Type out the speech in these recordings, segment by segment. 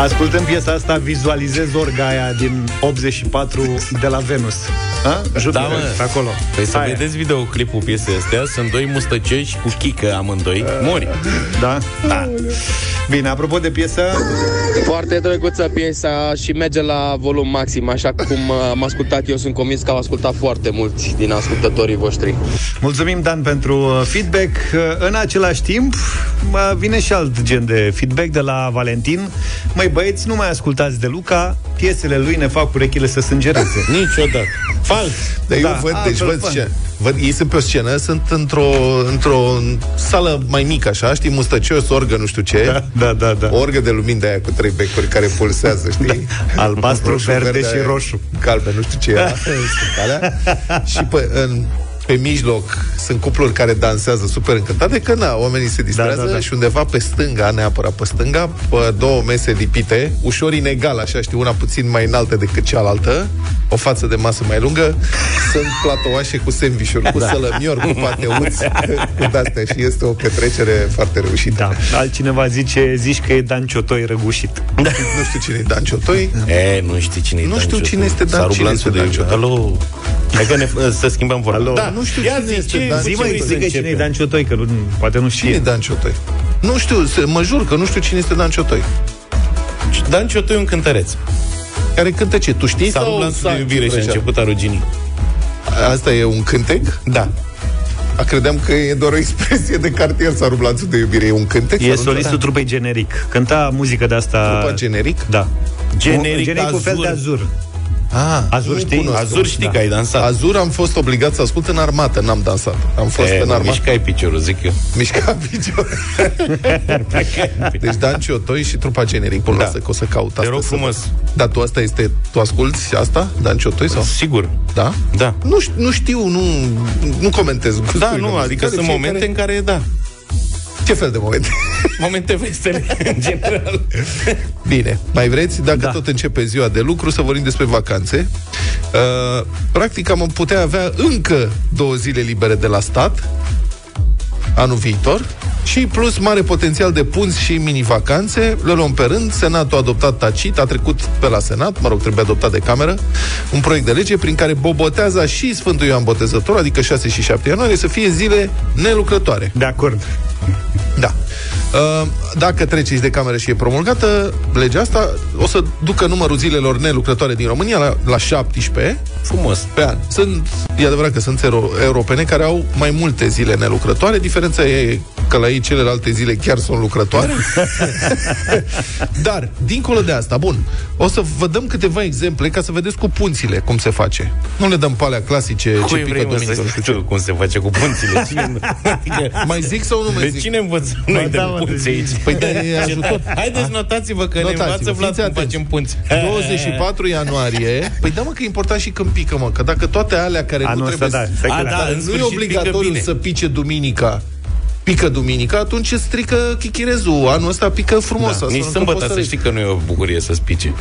Ascultând piesa asta, vizualizez orga aia din 84 de la Venus. Ha? Da, mă. acolo. Păi să Aia. vedeți videoclipul piesei astea Sunt doi mustăcioși cu chică amândoi Mori Da? Da. Bine, apropo de piesă, Foarte drăguță piesa și merge la volum maxim, așa cum uh, am ascultat eu, sunt convins că au ascultat foarte mulți din ascultătorii voștri. mulțumim, Dan, pentru uh, feedback. Uh, În același timp, uh, vine și alt gen de feedback de la Valentin. Măi, băieți, nu mai ascultați de Luca, piesele lui ne fac urechile să sângereze. Niciodată Fals Dar Da, eu văd, deci altfel văd fun. ce, văd, ei sunt pe o scenă, sunt într-o, într-o sală mai mică, așa, știi, mustăcios, orgă, nu știu ce. Da, da, da, da. O orgă de lumini de aia cu trei becuri care pulsează, știi? Albastru, verde și roșu. Calbe, nu știu ce era. sunt alea. și pe, în, pe mijloc sunt cupluri care dansează super încântate, că na, oamenii se distrează Da, da, da. și undeva pe stânga, neapărat pe stânga, pe două mese lipite, ușor inegal, așa, știi, una puțin mai înaltă decât cealaltă, o față de masă mai lungă, sunt platoașe cu sandvișuri, cu sălămiori, cu pateuți, cu de-astea și este o petrecere foarte reușită. Da. Altcineva zice, zici că e Dan Ciotoi răgușit. Nu știu cine e Dan Ciotoi, E, nu știi cine e Nu Dan știu Ciotoi. cine este Dan- Saru cine Blanțu este de Dan iubire. Ciotoi. Alo Hai că ne, să schimbăm vorba Alo. Da, nu știu Ia cine zi, este ce- Dan zi, Zi, ce măi, vrei să zic că cine e începem? Dan Ciotoi, că nu, poate nu Cine e știe. Dan Ciotoi? Nu știu, se- mă jur că nu știu cine este Dan Ciotoi. Dan Ciotoi e un cântăreț Care cântă ce? Tu știi? Saru sau Blanțu de Sanci iubire și a Vrăjea? început a ruginii Asta e un cântec? Da A, credeam că e doar o expresie de cartier sau rublanțul de iubire. E un cântec? E sau nu? solistul trupei generic. Cânta muzică de asta... Trupa generic? Da. Generic generic cu fel azur. de azur. Ah, Azur nu știi? cunosc. Azur știi Da. că ai dansat Azur am fost obligat să ascult în armată, n-am dansat. Am fost E, în mă, armată. mișcai piciorul, zic eu Mișca picior. deci Dan Ciotoi și trupa generic. Bun, Da. lasă că o să caut asta. Te rog să frumos. văd. Dar tu asta este... Tu asculti asta? Dan Ciotoi sau? Sigur Da? Da Nu, ș- nu știu, nu, nu comentez. Da, gusturile nu, adică muzicale, sunt fiecare- momente în care, da Ce fel de momente? Momente vesele, în general Bine, mai vreți? Dacă Da. da. tot începe ziua de lucru, să vorbim despre vacanțe. Uh, practic am putea avea încă două zile libere de la stat anul viitor și plus mare potențial de punți și mini-vacanțe. Le luăm pe rând. Senatul a adoptat tacit, a trecut pe la Senat, mă rog, trebuie adoptat de cameră, un proiect de lege prin care Boboteaza și Sfântul Ioan Botezător, adică 6 și 7 ianuarie, să fie zile nelucrătoare. De acord. Da. Uh, Dacă treceți de cameră și e promulgată legea asta, o să ducă numărul zilelor nelucrătoare din România la, la 17 Frumos pe an. Sunt, e adevărat că sunt euro, europene care au mai multe zile nelucrătoare. Diferența e că la ei celelalte zile chiar sunt lucrătoare. Dar, dincolo de asta, bun, o să vă dăm câteva exemple ca să vedeți cu punțile cum se face. Nu le dăm pe alea clasice ce Cui pică vrei, mă, duminică, să nu știu ce. știu cum se face cu punțile? Cine... Adică, Mai zic sau nu mai de zic? cine învățăm noi de da, mă, punți aici? Păi de ajutor. Haideți, notați-vă că ne Notați-vă, învață Vlad fiți cum atenți. facem punți. 24 ianuarie. Păi da, mă, că e important și când pică, mă. Că dacă toate alea care Anul nu ăsta, trebuie... da. să- stai că A, da. da, în nu e sfârșit pică obligatoriu bine. să pice duminica pică duminica, atunci îți strică chichirezul. Anul ăsta pică frumos. Da, astfel nici încât sâmbătă poți să să știi că nu e o bucurie să spice.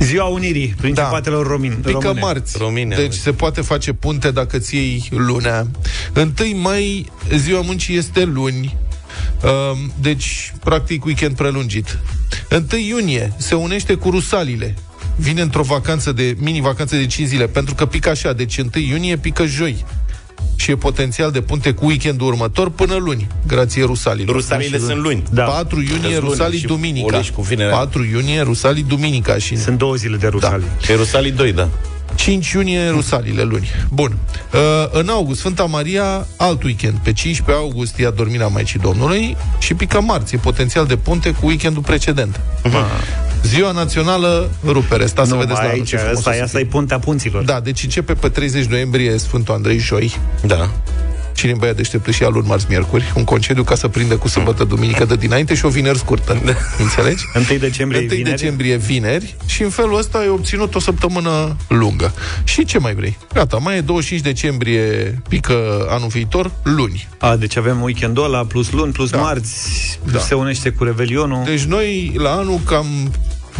Ziua Unirii, Principatelor Romin, Pică Române. marți. Române, deci auzi. se poate face punte dacă ți iei lunea. 1 mai, ziua muncii este luni. Um, Deci, practic, weekend prelungit. 1 iunie se unește cu Rusalile. Vine într-o vacanță de, mini-vacanță de 5 zile, pentru că pică așa, deci 1 iunie pică joi. Și e potențial de punte cu weekendul următor până luni, grație Rusalilor. Rusalile sunt luni. Da. 4 iunie, Că-s luni Rusalii, și duminica. oliși cu vinerea. 4 iunie, Rusalii, duminica. Și Sunt două zile de Rusalii. Și Rusalii 2, da. 5 iunie, Rusalile, luni. Bun. Uh, în august, Sfânta Maria, alt weekend. Pe 15 august e adormirea Maicii Domnului și pică marți. E potențial de punte cu weekendul precedent. Ziua Națională Rupere. Stați să Nu, vedeți mai la anul aici, ce frumos asta, o să asta e fie. puntea punților. Da, deci începe pe 30 noiembrie Sfântul Andrei Joi. Da. Cine în băia deșteptă și ia luni, marți, miercuri. Un concediu ca să prindă cu sâmbătă, duminică de dinainte și o vineri scurtă. Înțelegi? 1 decembrie 1 vineri. decembrie vineri și în felul ăsta ai obținut o săptămână lungă. Și ce mai vrei? Gata, mai e 25 decembrie, pică anul viitor, luni. A, deci avem weekendul ăla, plus luni, plus Da. marți, Da. se unește cu Revelionul. Deci noi la anul cam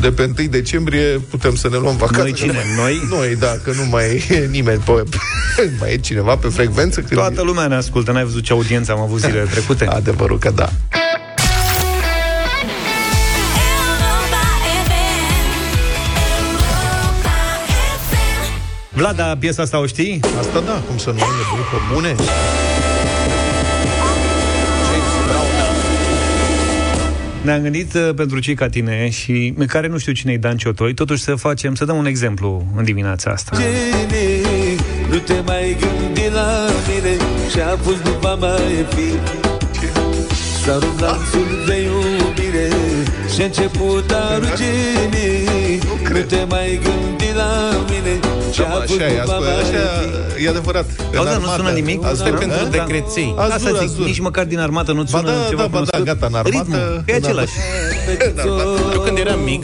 de pe 1 decembrie putem să ne luăm vacanță. Noi cine? Noi? Noi, da, că nu mai e nimeni pe, mai e cineva pe frecvență. Când Toată lumea ne ascultă, n-ai văzut ce audiență am avut zilele trecute? Adevărul că da. Vlada, piesa asta o știi? Asta da, cum să nu e după bune? Ne-am gândit uh, pentru cei ca tine și în care nu știu cine e Dan Ciotoi, totuși să facem, să dăm un exemplu în dimineața asta. Gene, nu te mai gândi la mine Și a fost nu va mai fi S-a rupt lanțul de iubire Și a început a rugine Nu te mai gândi la mine Și a Da, fost așa e, nu va asta, mai așa, fi e adevărat. În Auzi, dar nu armată, sună nimic? Asta e Da, pentru da, de da. decreței. Azur, Asta zic, azur. nici măcar din armată nu-ți Ba sună da, ceva da, ba da, cunoscut? gata, în armată- Ritmul, e în același. Eu când eram mic,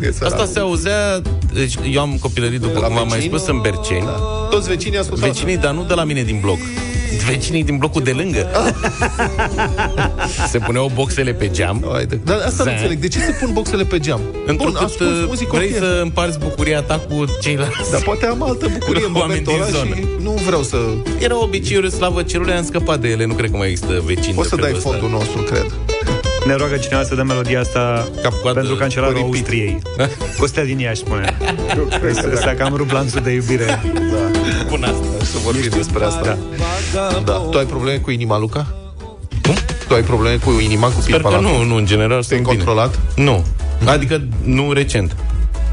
E sărat. asta se auzea... Deci, eu am copilărit, după De la cum v-am mai vecini? spus, în Berceni. Da. Toți vecinii ascultau. Vecinii, dar nu de la mine din bloc. Vecinii din blocul de lângă. Se puneau boxele pe geam. Hai de... Dar asta nu Zan. înțeleg. De ce se pun boxele pe geam? Într-un Bun, ascult muzică vrei ok. să împarți bucuria ta cu ceilalți. Dar poate am altă bucurie în Oameni momentul din ăla zonă. și nu vreau să... Era obiceiuri, slavă cerului, am scăpat de ele. Nu cred că mai există vecini Poți de să dai felul ăsta. fondul nostru, cred. Ne roagă cineva să dă melodia asta Cap-coadă, pentru cancelarul repeat. Austriei. Costea din Iași spune. Să cam rup lanțul de iubire. Da. Bun asta. Să vorbim despre asta. Da. Tu ai probleme cu inima, Luca? Tu ai probleme cu inima, cu Sper că pitpalatul? nu, nu, în general Te-ai sunt bine. controlat? Nu. Adică nu recent.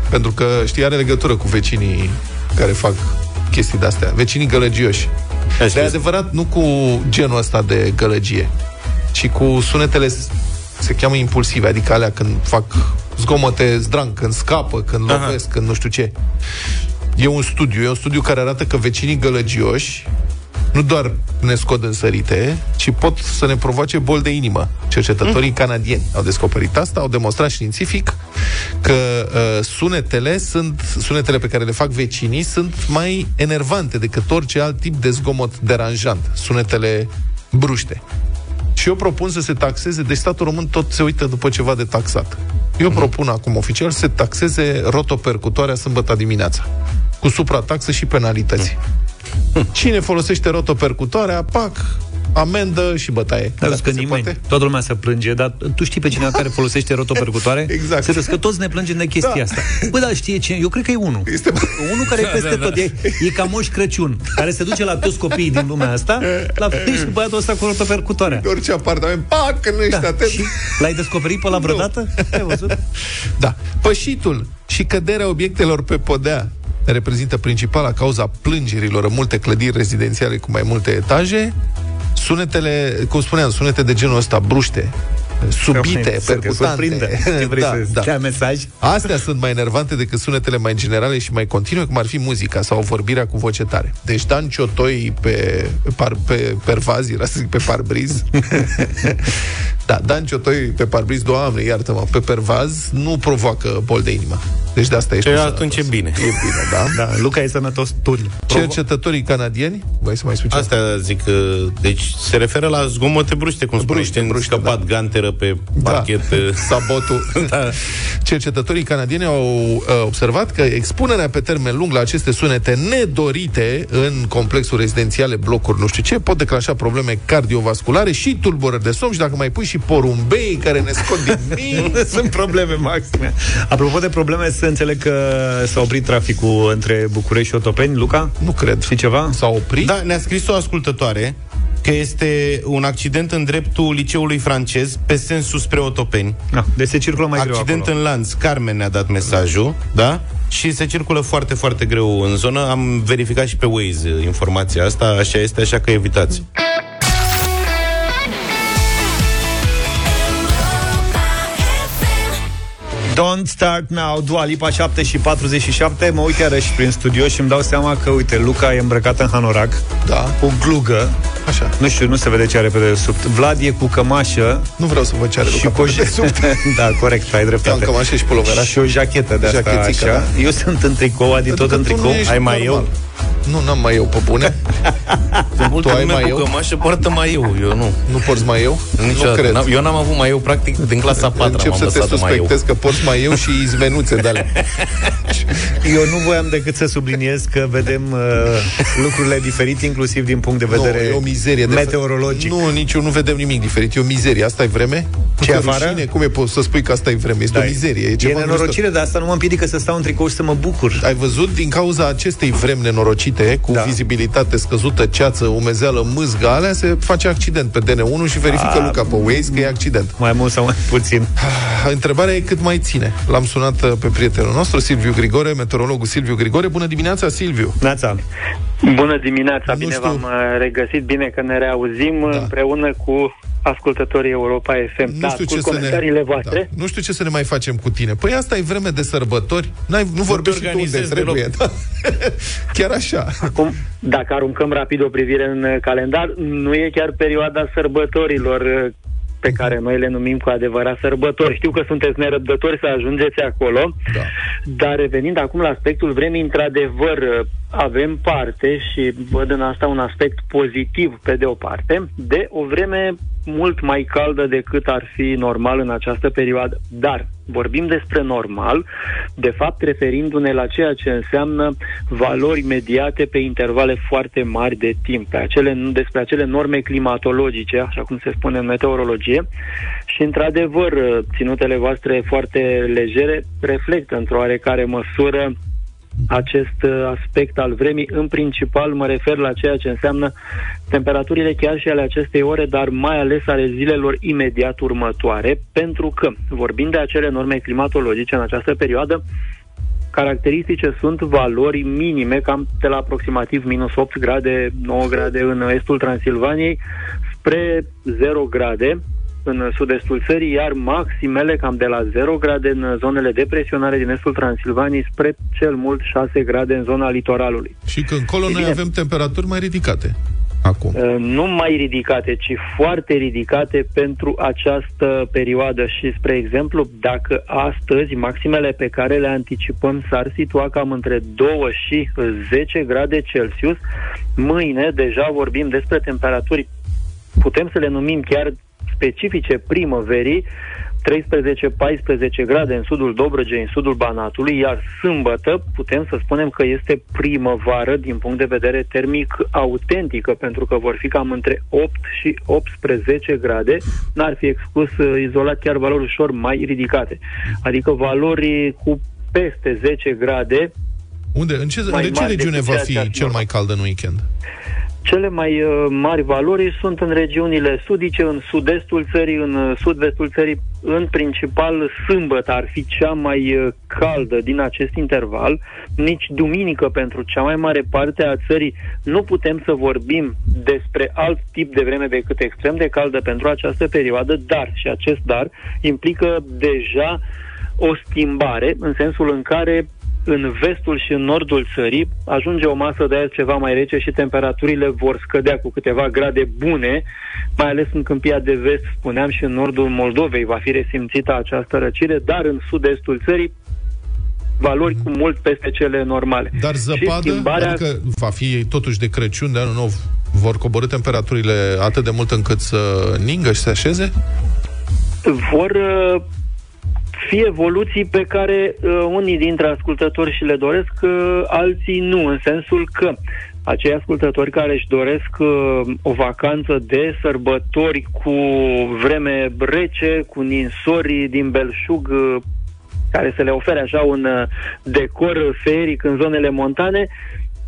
Pentru că știi, are legătură cu vecinii care fac chestii de-astea. Vecinii gălăgioși. Așa Dar e este. adevărat, nu cu genul ăsta de gălăgie, ci cu sunetele s- se cheamă impulsive, adică alea când fac zgomote zdranc, când scapă, când Aha. lovesc, când nu știu ce. E un studiu, e un studiu care arată că vecinii gălăgioși nu doar ne scot în sărite, ci pot să ne provoace bol de inimă. Cercetătorii canadieni au descoperit asta, au demonstrat științific că uh, sunetele sunt sunetele pe care le fac vecinii sunt mai enervante decât orice alt tip de zgomot deranjant, sunetele bruște. Și eu propun să se taxeze, deci statul român tot se uită după ceva de taxat. Eu propun acum oficial să se taxeze rotopercutoarea sâmbătă dimineața, cu suprataxă și penalități. Cine folosește rotopercutoarea, pac, amendă și bătaie. Dar vezi că Se nimeni, poate? toată lumea se plânge, dar tu știi pe cineva care folosește rotopercutoare? Exact. Serios, că toți ne plângem de chestia Da. asta. Bă, da, știe ce? Eu cred că e unul. Este... Unul care e peste tot. E, e ca Moș Crăciun, care se duce la toți copiii din lumea asta, la fel și băiatul ăsta cu rotopercutoarea. De orice apartament, pac, că nu ești Da, atent. și l-ai descoperit pe la vreodată? Ai văzut? Da. Pășitul și căderea obiectelor pe podea reprezintă principala cauza plângerilor în multe clădiri rezidențiale cu mai multe etaje. Sunetele, cum spuneam, sunete de genul ăsta, bruște, subite, Să te surprindă. percutante. Ce vrei da, să da. dea mesaj? Astea sunt mai enervante decât sunetele mai generale și mai continue, cum ar fi muzica sau vorbirea cu voce tare. Deci Dan Ciotoi pe, par, pe pervaz, era să zic pe parbriz. da, Dan Ciotoi pe parbriz, doamne, iartă-mă, pe pervaz nu provoacă bol de inimă. Deci de asta ești E, tu atunci sănătos. e bine. E bine, da? Da, Luca e sănătos tul. Cercetătorii canadieni, voi să mai spui ceva? Asta zic, că, deci se referă la zgomote bruște, cum spuneți, Bruște, bruște, bruște, scăpat da. ganteră pe parchet. Sabotul. da. Cercetătorii canadieni au uh, observat că expunerea pe termen lung la aceste sunete nedorite în complexul rezidențiale, blocuri, nu știu ce, pot declanșa probleme cardiovasculare și tulburări de somn și dacă mai pui și porumbei care ne scot din minți. Sunt probleme maxime. Apropo de probleme, să înțeleg că s-a oprit traficul între București și Otopeni. Luca? Nu cred. Știi ceva? S-a oprit? Da, ne-a scris o ascultătoare că este un accident în dreptul liceului francez pe sensul spre Otopeni. Da, deci se circulă mai Accident greu acolo. în lanț. Carmen ne-a dat mesajul, da? Și se circulă foarte, foarte greu în zonă. Am verificat și pe Waze informația asta, așa este, așa că evitați. Don't Start Now, Dua Lipa 7 și 47 Mă uit iarăși prin studio și îmi dau seama că, uite, Luca e îmbrăcat în hanorac Da. Cu glugă Așa. Nu știu, nu se vede ce are pe dedesubt Vlad e cu cămașă Nu vreau să vă ce are și Luca cu o pe dedesubt. Da, corect, ai Am dreptate cămașă și puloveraș. Și o jachetă de asta Jachetică, așa da. Eu sunt în tricou, adi Pentru tot că în tu nu tricou ești Ai mai normal. eu? Nu, n-am mai eu pe bune. Sunt multă ai lume mai cu eu? cămașă poartă mai eu, eu nu. Nu porți mai eu? Niciodată. Nu cred. N-am- Eu n-am avut mai eu, practic, din clasa 4 Încep am să te lăsat mai eu. suspectez că porți mai eu și izmenuțe de alea. Eu nu voiam decât să subliniez că vedem uh, lucrurile diferite, inclusiv din punct de vedere nu, e o mizerie de meteorologic. Nu, nici eu nu vedem nimic diferit. E o mizerie. Asta e vreme? Ce Nu, afară? Rușine? Cum e poți să spui că asta e vreme? Este Da, o mizerie. E, E ceva nenorocire, dar asta nu mă împiedică să stau în tricou și să mă bucur. Ai văzut din cauza acestei vremi nenorocite, cu Da. da. vizibilitate scăzută, ceață, umezeală, mâzgă, alea, se face accident pe DN1 și verifică A, Luca pe Waze că e accident. Mai mult sau mai puțin. Întrebarea e cât mai ține. L-am sunat uh, pe prietenul nostru, Silviu Grigore, meteorologul Silviu Grigore. Bună dimineața, Silviu! Nața. Bună dimineața, Nu bine știu. v-am uh, regăsit, bine că ne reauzim Da. da. împreună cu ascultătorii Europa FM. Nu da, știu cu ce să ne... comentariile voastre. Da. Nu știu ce să ne mai facem cu tine. Păi asta e vreme de sărbători. N-ai, nu vorbești și tu unde organizezi trebuie. Da. Chiar așa. Acum, dacă aruncăm rapid o privire în uh, calendar, nu e chiar perioada sărbătorilor uh, pe care noi le numim cu adevărat sărbători. Știu că sunteți nerăbdători să ajungeți acolo, Da. dar revenind acum la aspectul vremii, într-adevăr, uh, avem parte și văd în asta un aspect pozitiv pe de o parte, de o vreme mult mai caldă decât ar fi normal în această perioadă. Dar vorbim despre normal, de fapt referindu-ne la ceea ce înseamnă valori mediate pe intervale foarte mari de timp, pe acele, despre acele norme climatologice, așa cum se spune în meteorologie, și într-adevăr, ținutele voastre foarte legere reflectă într-o oarecare măsură acest uh, aspect al vremii. În principal mă refer la ceea ce înseamnă temperaturile chiar și ale acestei ore, dar mai ales ale zilelor imediat următoare, pentru că, vorbind de acele norme climatologice în această perioadă, caracteristice sunt valori minime, cam de la aproximativ minus 8 grade, 9 grade în estul Transilvaniei, spre 0 grade în sud-estul țării, iar maximele cam de la 0 grade în zonele de presionare din estul Transilvaniei spre cel mult 6 grade în zona litoralului. Și că încolo E noi bine. avem temperaturi mai ridicate. Acum. Uh, nu mai ridicate, ci foarte ridicate pentru această perioadă și, spre exemplu, dacă astăzi maximele pe care le anticipăm s-ar situa cam între 2 și 10 grade Celsius, mâine deja vorbim despre temperaturi, putem să le numim chiar specifice primăverii, 13-14 grade în sudul Dobrogei, în sudul Banatului, iar sâmbătă putem să spunem că este primăvară din punct de vedere termic autentică, pentru că vor fi cam între 8 și 18 grade, n-ar fi exclus uh, izolat chiar valori ușor mai ridicate, adică valori cu peste 10 grade Unde? În ce, mai de ce mari regiune decât va ceea ce ar fi fi cel normal. mai cald în weekend? Cele mai uh, mari valori sunt în regiunile sudice, în sud-estul țării, în uh, sud-vestul țării. În principal, sâmbătă ar fi cea mai uh, caldă din acest interval. Nici duminică, pentru cea mai mare parte a țării, nu putem să vorbim despre alt tip de vreme decât extrem de caldă pentru această perioadă, dar, și acest dar, implică deja o schimbare, în sensul în care în vestul și în nordul țării ajunge o masă de aer ceva mai rece și temperaturile vor scădea cu câteva grade bune, mai ales în câmpia de vest, spuneam, și în nordul Moldovei va fi resimțită această răcire, dar în sud-estul țării valori cu mult peste cele normale. Dar Și zăpadă, schimbarea- adică va fi totuși de Crăciun, de anul nou, vor coborâ temperaturile atât de mult încât să ningă și să așeze? vor uh, fi evoluții pe care uh, unii dintre ascultători și le doresc, uh, alții nu, în sensul că acei ascultători care își doresc uh, o vacanță de sărbători cu vreme rece, cu ninsori din belșug, uh, care să le ofere așa un uh, decor feric în zonele montane,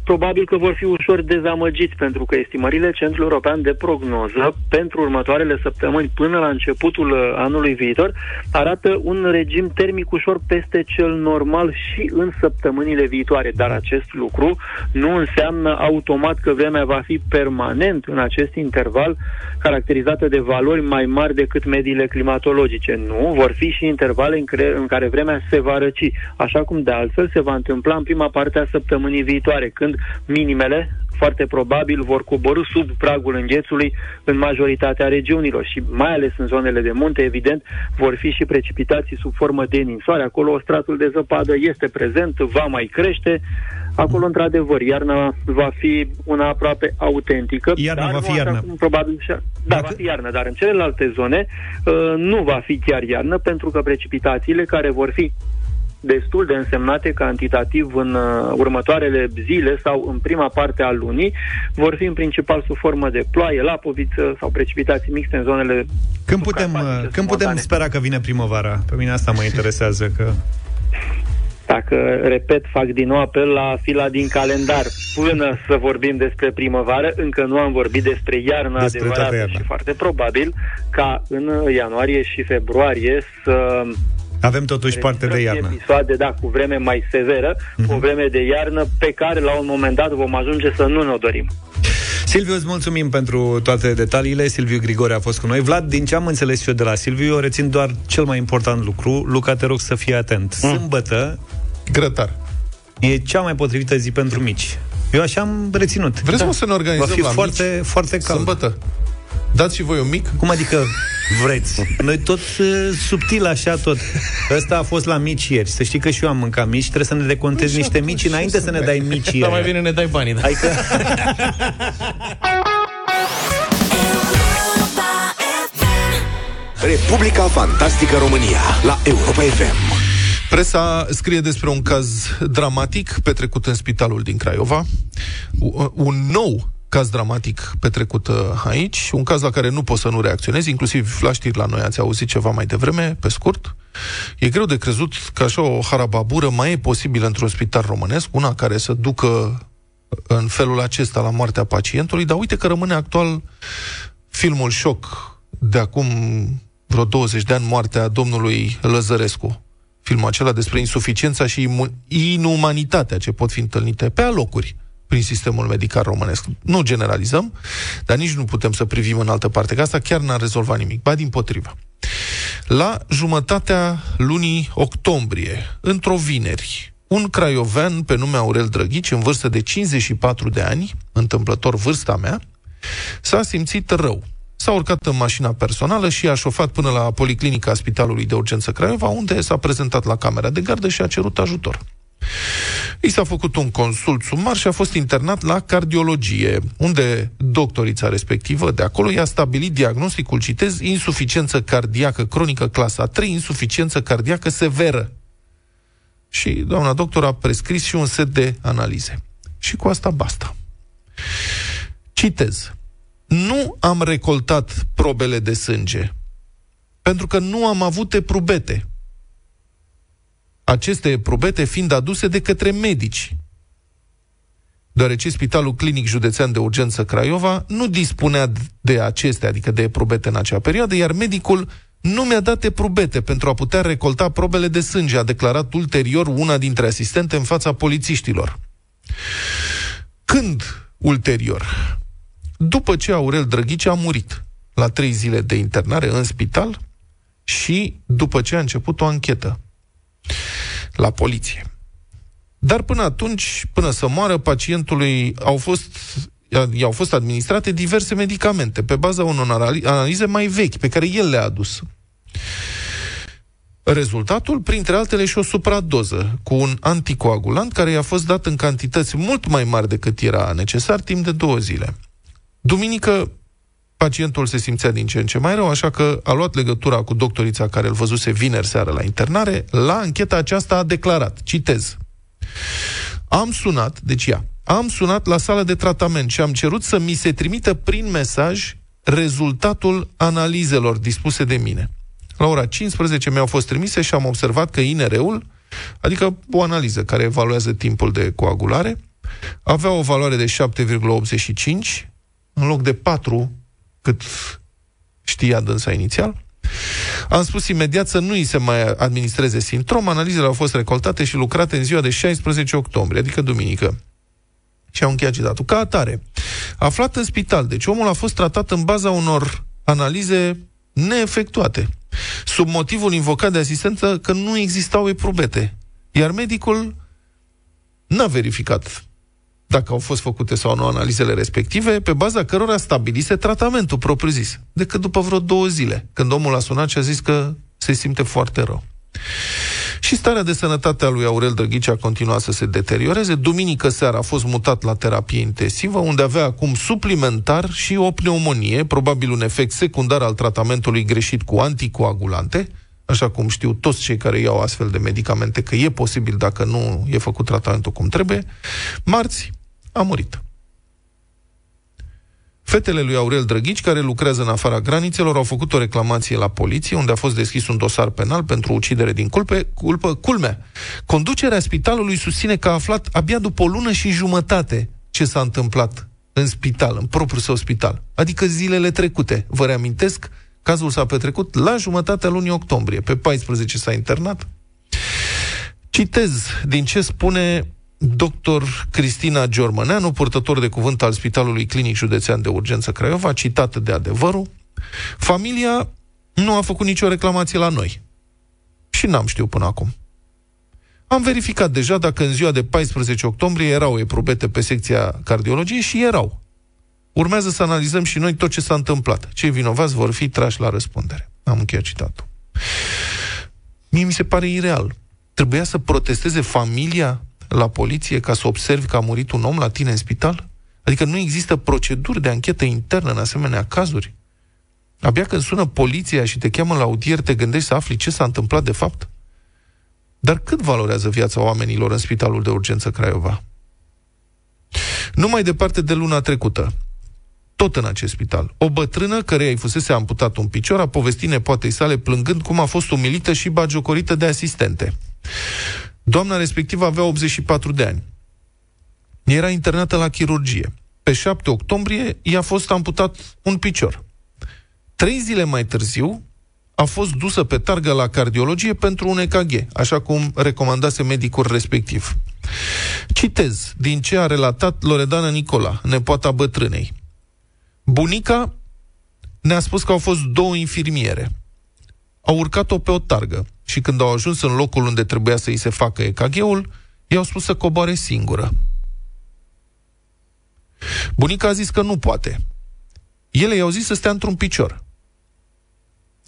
probabil că vor fi ușor dezamăgiți pentru că estimările Centrului European de Prognoză pentru următoarele săptămâni până la începutul uh, anului viitor arată un regim termic ușor peste cel normal și în săptămânile viitoare. Dar acest lucru nu înseamnă automat că vremea va fi permanent în acest interval caracterizată de valori mai mari decât mediile climatologice. Nu, vor fi și intervale în care, în care vremea se va răci, așa cum de altfel se va întâmpla în prima parte a săptămânii viitoare, când minimele foarte probabil vor coborâ sub pragul înghețului în majoritatea regiunilor și mai ales în zonele de munte, evident, vor fi și precipitații sub formă de ninsoare. Acolo stratul de zăpadă este prezent, va mai crește, Acolo, într-adevăr, iarna va fi una aproape autentică. Iarna dar va nu fi așa iarnă. Cum probabil și- da, Dacă- va fi iarnă, dar în celelalte zone uh, nu va fi chiar iarnă, pentru că precipitațiile care vor fi destul de însemnate cantitativ în uh, următoarele zile sau în prima parte a lunii, vor fi în principal sub formă de ploaie, lapoviță sau precipitații mixte în zonele Când putem, subcarpatice, uh, când putem montane. spera că vine primăvara? Pe mine asta mă interesează, că... Dacă, repet, fac din nou apel la fila din calendar până să vorbim despre primăvară, încă nu am vorbit despre iarnă Despre toată adevărată iarna. și foarte probabil ca în ianuarie și februarie să Avem totuși parte de registrăm iarnă. episoade, da, cu vreme mai severă, cu o vreme de iarnă pe care la un moment dat vom ajunge să nu ne-o dorim. Silviu, îți mulțumim pentru toate detaliile. Silviu Grigore a fost cu noi. Vlad, din ce am înțeles eu de la Silviu, eu rețin doar cel mai important lucru. Luca, te rog să fii atent. Mm. Sâmbătă Grătar. e cea mai potrivită zi pentru mici. Eu așa am reținut. Vreți mă să ne Va organizăm fi la foarte, mici? foarte cald. Sâmbătă. Dați și voi un mic? Cum adică vreți? Noi tot uh, subtil așa tot. Ăsta a fost la mici ieri. Să știi că și eu am mâncat mici. Trebuie să ne decontezi niște mici înainte să ne dai mici Dar mai ieri. bine ne dai banii, da? Adică Republica Fantastică România la Europa FM. Presa scrie despre un caz dramatic petrecut în spitalul din Craiova. U- Un nou caz dramatic petrecut uh, aici, un caz la care nu poți să nu reacționezi, inclusiv la știri la noi ați auzit ceva mai devreme, pe scurt. E greu de crezut că așa o harababură mai e posibilă într-un spital românesc, una care să ducă în felul acesta la moartea pacientului, dar uite că rămâne actual filmul Șoc de acum vreo 20 de ani, moartea domnului Lăzărescu. Filmul acela despre insuficiența și imu- inumanitatea ce pot fi întâlnite pe alocuri prin sistemul medical românesc. Nu generalizăm, dar nici nu putem să privim în altă parte, că asta chiar n-a rezolvat nimic, ba din potrivă. La jumătatea lunii octombrie, într-o vineri, un craiovean pe nume Aurel Drăghici, în vârstă de 54 de ani, întâmplător vârsta mea, s-a simțit rău. S-a urcat în mașina personală și a șofat până la policlinica Spitalului de Urgență Craiova, unde s-a prezentat la camera de gardă și a cerut ajutor. I s-a făcut un consult sumar și a fost internat la cardiologie, unde doctorița respectivă de acolo i-a stabilit diagnosticul, citez, insuficiență cardiacă cronică clasa 3, insuficiență cardiacă severă. Și doamna doctor a prescris și un set de analize. Și cu asta basta. Citez. Nu am recoltat probele de sânge pentru că nu am avut eprubete. Aceste eprubete fiind aduse de către medici. Deoarece Spitalul Clinic Județean de Urgență Craiova nu dispunea de acestea, adică de eprubete în acea perioadă, iar medicul nu mi-a dat eprubete pentru a putea recolta probele de sânge, a declarat ulterior una dintre asistente în fața polițiștilor. Când ulterior? După ce Aurel Drăghici a murit la trei zile de internare în spital și după ce a început o anchetă la poliție. Dar până atunci, până să moară, pacientului au fost, i-au fost administrate diverse medicamente pe baza unor anali- analize mai vechi pe care el le-a adus. Rezultatul, printre altele, și o supradoză cu un anticoagulant care i-a fost dat în cantități mult mai mari decât era necesar timp de două zile. Duminică, pacientul se simțea din ce în ce mai rău, așa că a luat legătura cu doctorița care îl văzuse vineri seară la internare. La ancheta aceasta a declarat, citez, am sunat, deci ea, am sunat la sala de tratament și am cerut să mi se trimită prin mesaj rezultatul analizelor dispuse de mine. La ora 15 mi-au fost trimise și am observat că INR-ul, adică o analiză care evaluează timpul de coagulare, avea o valoare de 7,85 în loc de 4 cât știa dânsa inițial. Am spus imediat să nu îi se mai administreze sintrom. Analizele au fost recoltate și lucrate în ziua de 16 octombrie, adică duminică. Și au încheiat citatul. Ca atare, aflat în spital, deci omul a fost tratat în baza unor analize neefectuate, sub motivul invocat de asistență că nu existau eprubete. Iar medicul n-a verificat dacă au fost făcute sau nu analizele respective, pe baza cărora stabilise tratamentul propriu-zis, decât după vreo două zile, când omul a sunat și a zis că se simte foarte rău. Și starea de sănătate a lui Aurel Drăghici a continuat să se deterioreze. Duminică seara a fost mutat la terapie intensivă, unde avea acum suplimentar și o pneumonie, probabil un efect secundar al tratamentului greșit cu anticoagulante, așa cum știu toți cei care iau astfel de medicamente, că e posibil dacă nu e făcut tratamentul cum trebuie. Marți a murit. Fetele lui Aurel Drăghici, care lucrează în afara granițelor, au făcut o reclamație la poliție, unde a fost deschis un dosar penal pentru ucidere din culpe, culpă, culmea. Conducerea spitalului susține că a aflat abia după o lună și jumătate ce s-a întâmplat în spital, în propriul său spital. Adică zilele trecute. Vă reamintesc, cazul s-a petrecut la jumătatea lunii octombrie. Pe 14 s-a internat. Citez din ce spune Dr. Cristina Giormăneanu, purtător de cuvânt al Spitalului Clinic Județean de Urgență Craiova, citată de adevărul, familia nu a făcut nicio reclamație la noi. Și n-am știut până acum. Am verificat deja dacă în ziua de 14 octombrie erau eprobete pe secția cardiologiei și erau. Urmează să analizăm și noi tot ce s-a întâmplat. Cei vinovați vor fi trași la răspundere. Am încheiat citatul. Mie mi se pare ireal. Trebuia să protesteze familia la poliție ca să observi că a murit un om la tine în spital? Adică nu există proceduri de anchetă internă în asemenea cazuri? Abia când sună poliția și te cheamă la audier, te gândești să afli ce s-a întâmplat de fapt? Dar cât valorează viața oamenilor în spitalul de urgență Craiova? Nu mai departe de luna trecută, tot în acest spital, o bătrână care îi fusese amputat un picior a povestit nepoatei sale plângând cum a fost umilită și bagiocorită de asistente. Doamna respectivă avea 84 de ani. Era internată la chirurgie. Pe 7 octombrie i-a fost amputat un picior. Trei zile mai târziu a fost dusă pe targă la cardiologie pentru un EKG, așa cum recomandase medicul respectiv. Citez din ce a relatat Loredana Nicola, nepoata bătrânei. Bunica ne-a spus că au fost două infirmiere. Au urcat-o pe o targă și când au ajuns în locul unde trebuia să îi se facă EKG-ul, i-au spus să coboare singură. Bunica a zis că nu poate. Ele i-au zis să stea într-un picior.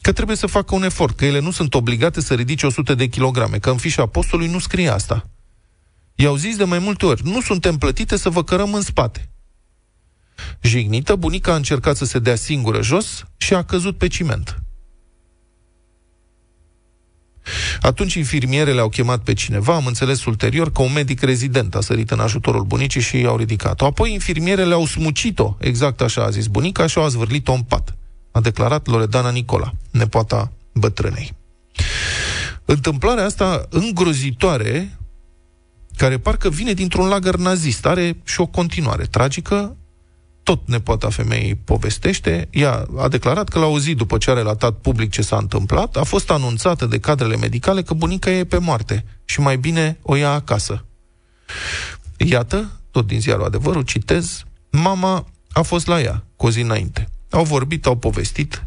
Că trebuie să facă un efort, că ele nu sunt obligate să ridice 100 de kilograme, că în fișa postului nu scrie asta. I-au zis de mai multe ori, nu suntem plătite să vă cărăm în spate. Jignită, bunica a încercat să se dea singură jos și a căzut pe ciment. Atunci infirmierele au chemat pe cineva, am înțeles ulterior că un medic rezident a sărit în ajutorul bunicii și i-au ridicat-o. Apoi infirmierele au smucit-o, exact așa a zis bunica, și au azvârlit-o în pat. A declarat Loredana Nicola, nepoata bătrânei. Întâmplarea asta îngrozitoare, care parcă vine dintr-un lagăr nazist, are și o continuare tragică, tot nepoata femeii povestește, ea a declarat că la o zi după ce a relatat public ce s-a întâmplat, a fost anunțată de cadrele medicale că bunica e pe moarte și mai bine o ia acasă. Iată, tot din ziarul adevărul, citez, mama a fost la ea cu o zi înainte. Au vorbit, au povestit,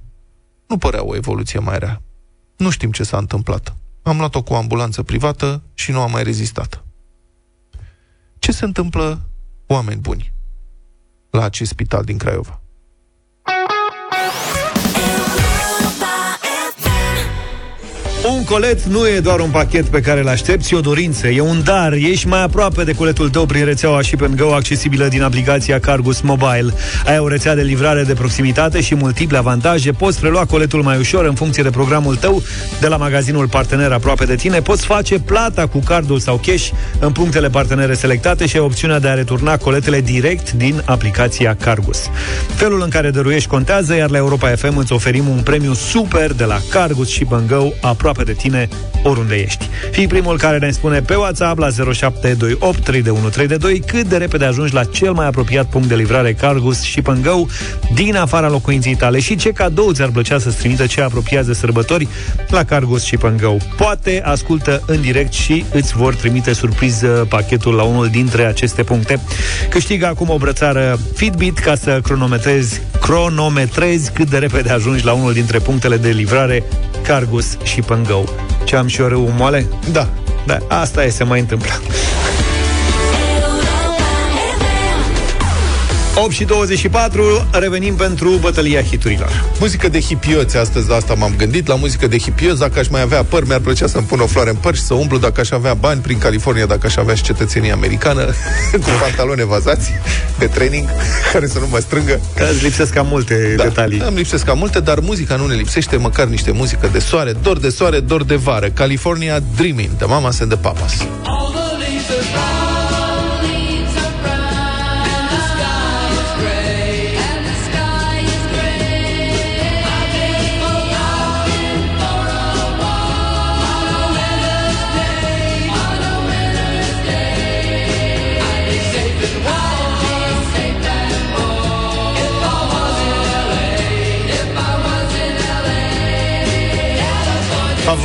nu părea o evoluție mai rea. Nu știm ce s-a întâmplat. Am luat-o cu o ambulanță privată și nu am mai rezistat. Ce se întâmplă, oameni buni? La acest spital din Craiova. Un colet nu e doar un pachet pe care îl aștepți, e o dorință, e un dar. Ești mai aproape de coletul tău prin rețeaua și pe Go accesibilă din aplicația Cargus Mobile. Ai o rețea de livrare de proximitate și multiple avantaje. Poți prelua coletul mai ușor în funcție de programul tău de la magazinul partener aproape de tine. Poți face plata cu cardul sau cash în punctele partenere selectate și ai opțiunea de a returna coletele direct din aplicația Cargus. Felul în care dăruiești contează, iar la Europa FM îți oferim un premiu super de la Cargus și Go aproape aproape de tine, oriunde ești. Fii primul care ne spune pe WhatsApp la 0728 3132 cât de repede ajungi la cel mai apropiat punct de livrare Cargus și Pângău din afara locuinței tale și ce cadou ți-ar plăcea să-ți trimită ce apropiază de sărbători la Cargus și Pângău. Poate ascultă în direct și îți vor trimite surpriză pachetul la unul dintre aceste puncte. Câștigă acum o brățară Fitbit ca să cronometrezi, cronometrezi cât de repede ajungi la unul dintre punctele de livrare Cargus și Pângău go. Ce am și o râu moale? Da. Da, asta e, se mai întâmplă. 8 și 24, revenim pentru bătălia hiturilor. Muzică de hipioți, astăzi la asta m-am gândit, la muzică de hipioți, dacă aș mai avea păr, mi-ar plăcea să-mi pun o floare în păr și să umblu dacă aș avea bani prin California, dacă aș avea și cetățenie americană, cu pantaloni evazați de training, care să nu mă strângă. Că îți lipsesc cam multe Da, detalii. îmi lipsesc cam multe, dar muzica nu ne lipsește, măcar niște muzică de soare, dor de soare, dor de vară. California Dreaming, de Mamas and the Papas.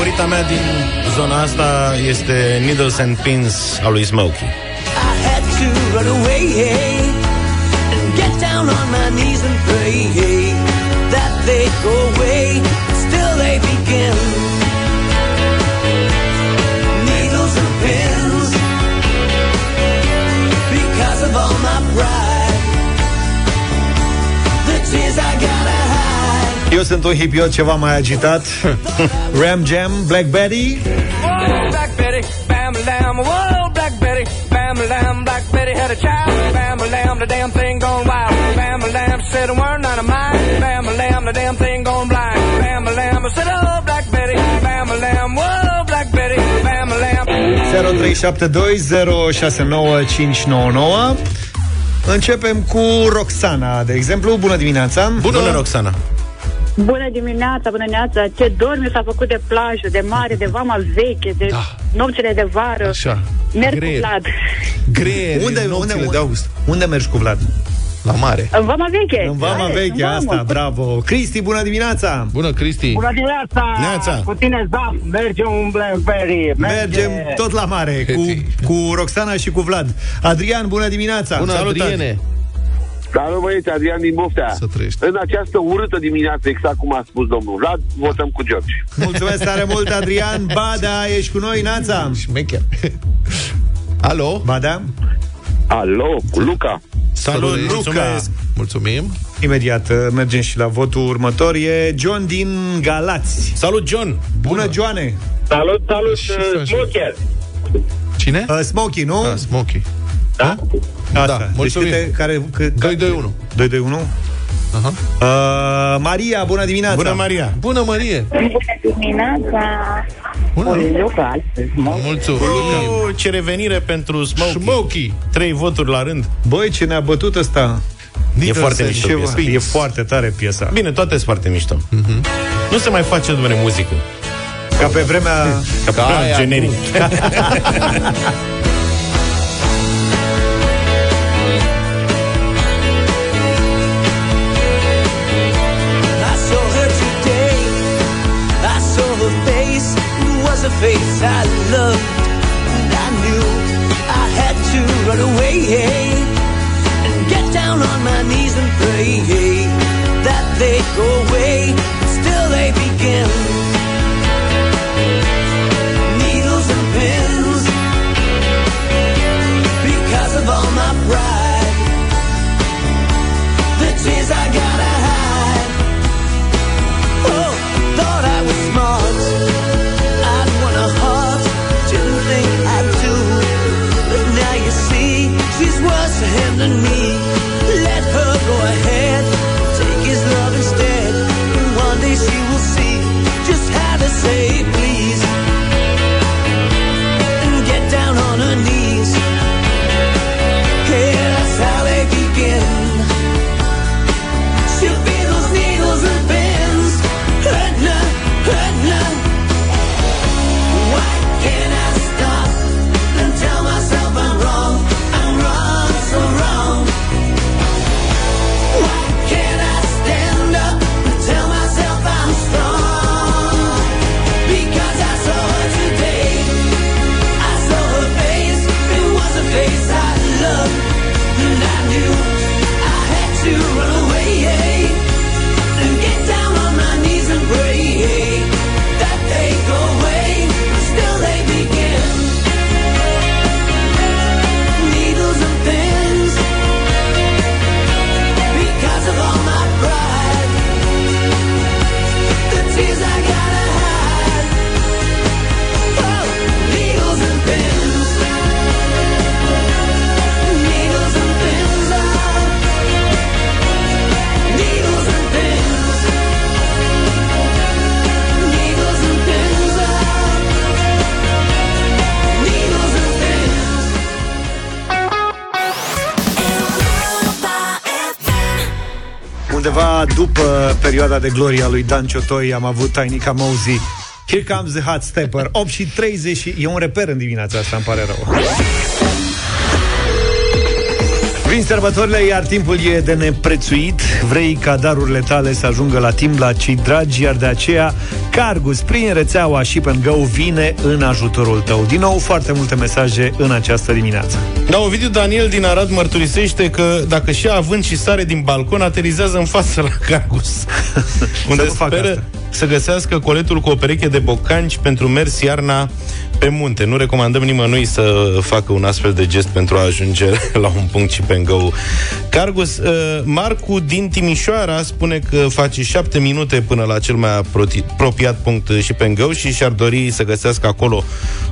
Favorita mea din zona asta este Needles and Pins al lui Smokey. I had to run away hey, and get down on my knees and pray hey, that they go Eu sunt un hipiot ceva mai agitat. Ram Jam, Blackberry. Whoa, Black Betty, bam lamb. Whoa, Black Betty, bam lamb. Black Betty had a child. Bam lamb, the damn thing gone wild. Bam lamb said a word not of mine. Bam lamb, the damn thing gone blind. Bam lamb said, oh Black Betty, bam lamb. Whoa, Black Betty, bam lamb. 0372069599 Începem cu Roxana, de exemplu. Bună dimineața! Bună, Bună Roxana! Bună dimineața, bună dimineața. Ce dor mi s-a făcut de plajă, de mare, de vama veche, de Da. nopțile de vară. Așa. Merg Greier. cu Vlad. Greier, Unde, în unde, nopțile de august. unde mergi cu Vlad? La mare. În vama veche. În vama Hai, veche, în vamă. asta, bravo! Cristi, bună dimineața! Bună, Cristi. Bună dimineața! Neața. Cu tine, Zaf, mergem un Blackberry. Mergem tot la mare cu, cu Roxana și cu Vlad. Adrian, bună dimineața! Bună, Salut, Adriene. Salut, băieți, Adrian din Boftea. Să trăiești. În această urâtă dimineață, exact cum a spus domnul Vlad, votăm cu George. Mulțumesc tare mult, Adrian! Bada, ești cu noi, Nața! Șmecher. Alo? Bada? Alo, cu Luca. Salut, Salut, mulțumesc! Mulțumim. Imediat uh, mergem și la votul următor. E John din Galați. Salut, John! Bună, Joane! Salut, salut, Și să- Smoker. Cine? Uh, Smokey, nu? Ah, Smokey. Da? Asta. da, deci mulțumim. câte, care, cât, 2 2 1. 2, 2, 1? Aha. Uh, Maria, bună dimineața! Bună, Maria! Bună, Marie. Dimineața. Bună. Luca, astăzi, mă. Mulțumim. Uh, ce revenire pentru Smokey. Smokey. Trei voturi la rând. Băi, ce ne-a bătut ăsta! E foarte Nicholson. mișto Ce piesa. e foarte tare piesa. Bine, toate sunt foarte mișto. Nu se mai face, domnule, muzică. Ca pe vremea... Ca pe Ca plan aia, generic. face I loved. And I knew I had to run away and get down on my knees and pray that they go away. Still they begin. Needles and pins because of all Just have a safe perioada de gloria lui Dan Ciotoi am avut Tainica Mozy Here comes the hot stepper. 8 și 30 și... E un reper în dimineața asta, îmi pare rău. Vin sărbătorile, iar timpul e de neprețuit. Vrei ca darurile tale să ajungă la timp la cei dragi, iar de aceea Cargus, prin rețeaua Ship and Go, vine în ajutorul tău. Din nou, foarte multe mesaje în această dimineață. Da, Ovidiu Daniel din Arad mărturisește că dacă și având și sare din balcon, aterizează în față la Cargus. unde nu facă speră asta. să găsească coletul cu o pereche de bocanci pentru mers iarna pe munte. Nu recomandăm nimănui să facă un astfel de gest pentru a ajunge la un punct și pe go. Cargus, uh, Marcu din Timișoara spune că face șapte minute până la cel mai aproti- apropiat punct și pe go și și-ar dori să găsească acolo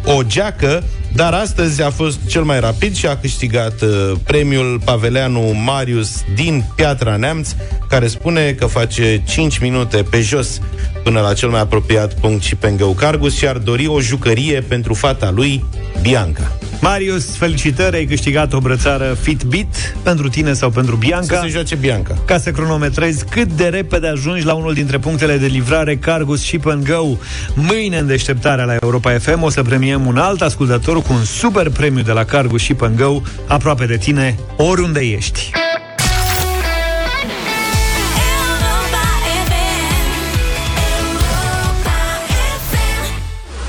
o geacă, dar astăzi a fost cel mai rapid și a câștigat uh, premiul Paveleanu Marius din Piatra Neamț, care spune că face 5 minute pe jos până la cel mai apropiat punct și pe go. Cargus și-ar dori o jucărie pentru fata lui, Bianca. Marius, felicitări, ai câștigat o brățară Fitbit pentru tine sau pentru Bianca. Să se joace Bianca. Ca să cronometrezi cât de repede ajungi la unul dintre punctele de livrare Cargus Ship and Go. Mâine în deșteptarea la Europa FM o să premiem un alt ascultător cu un super premiu de la Cargus Ship and Go aproape de tine, oriunde ești.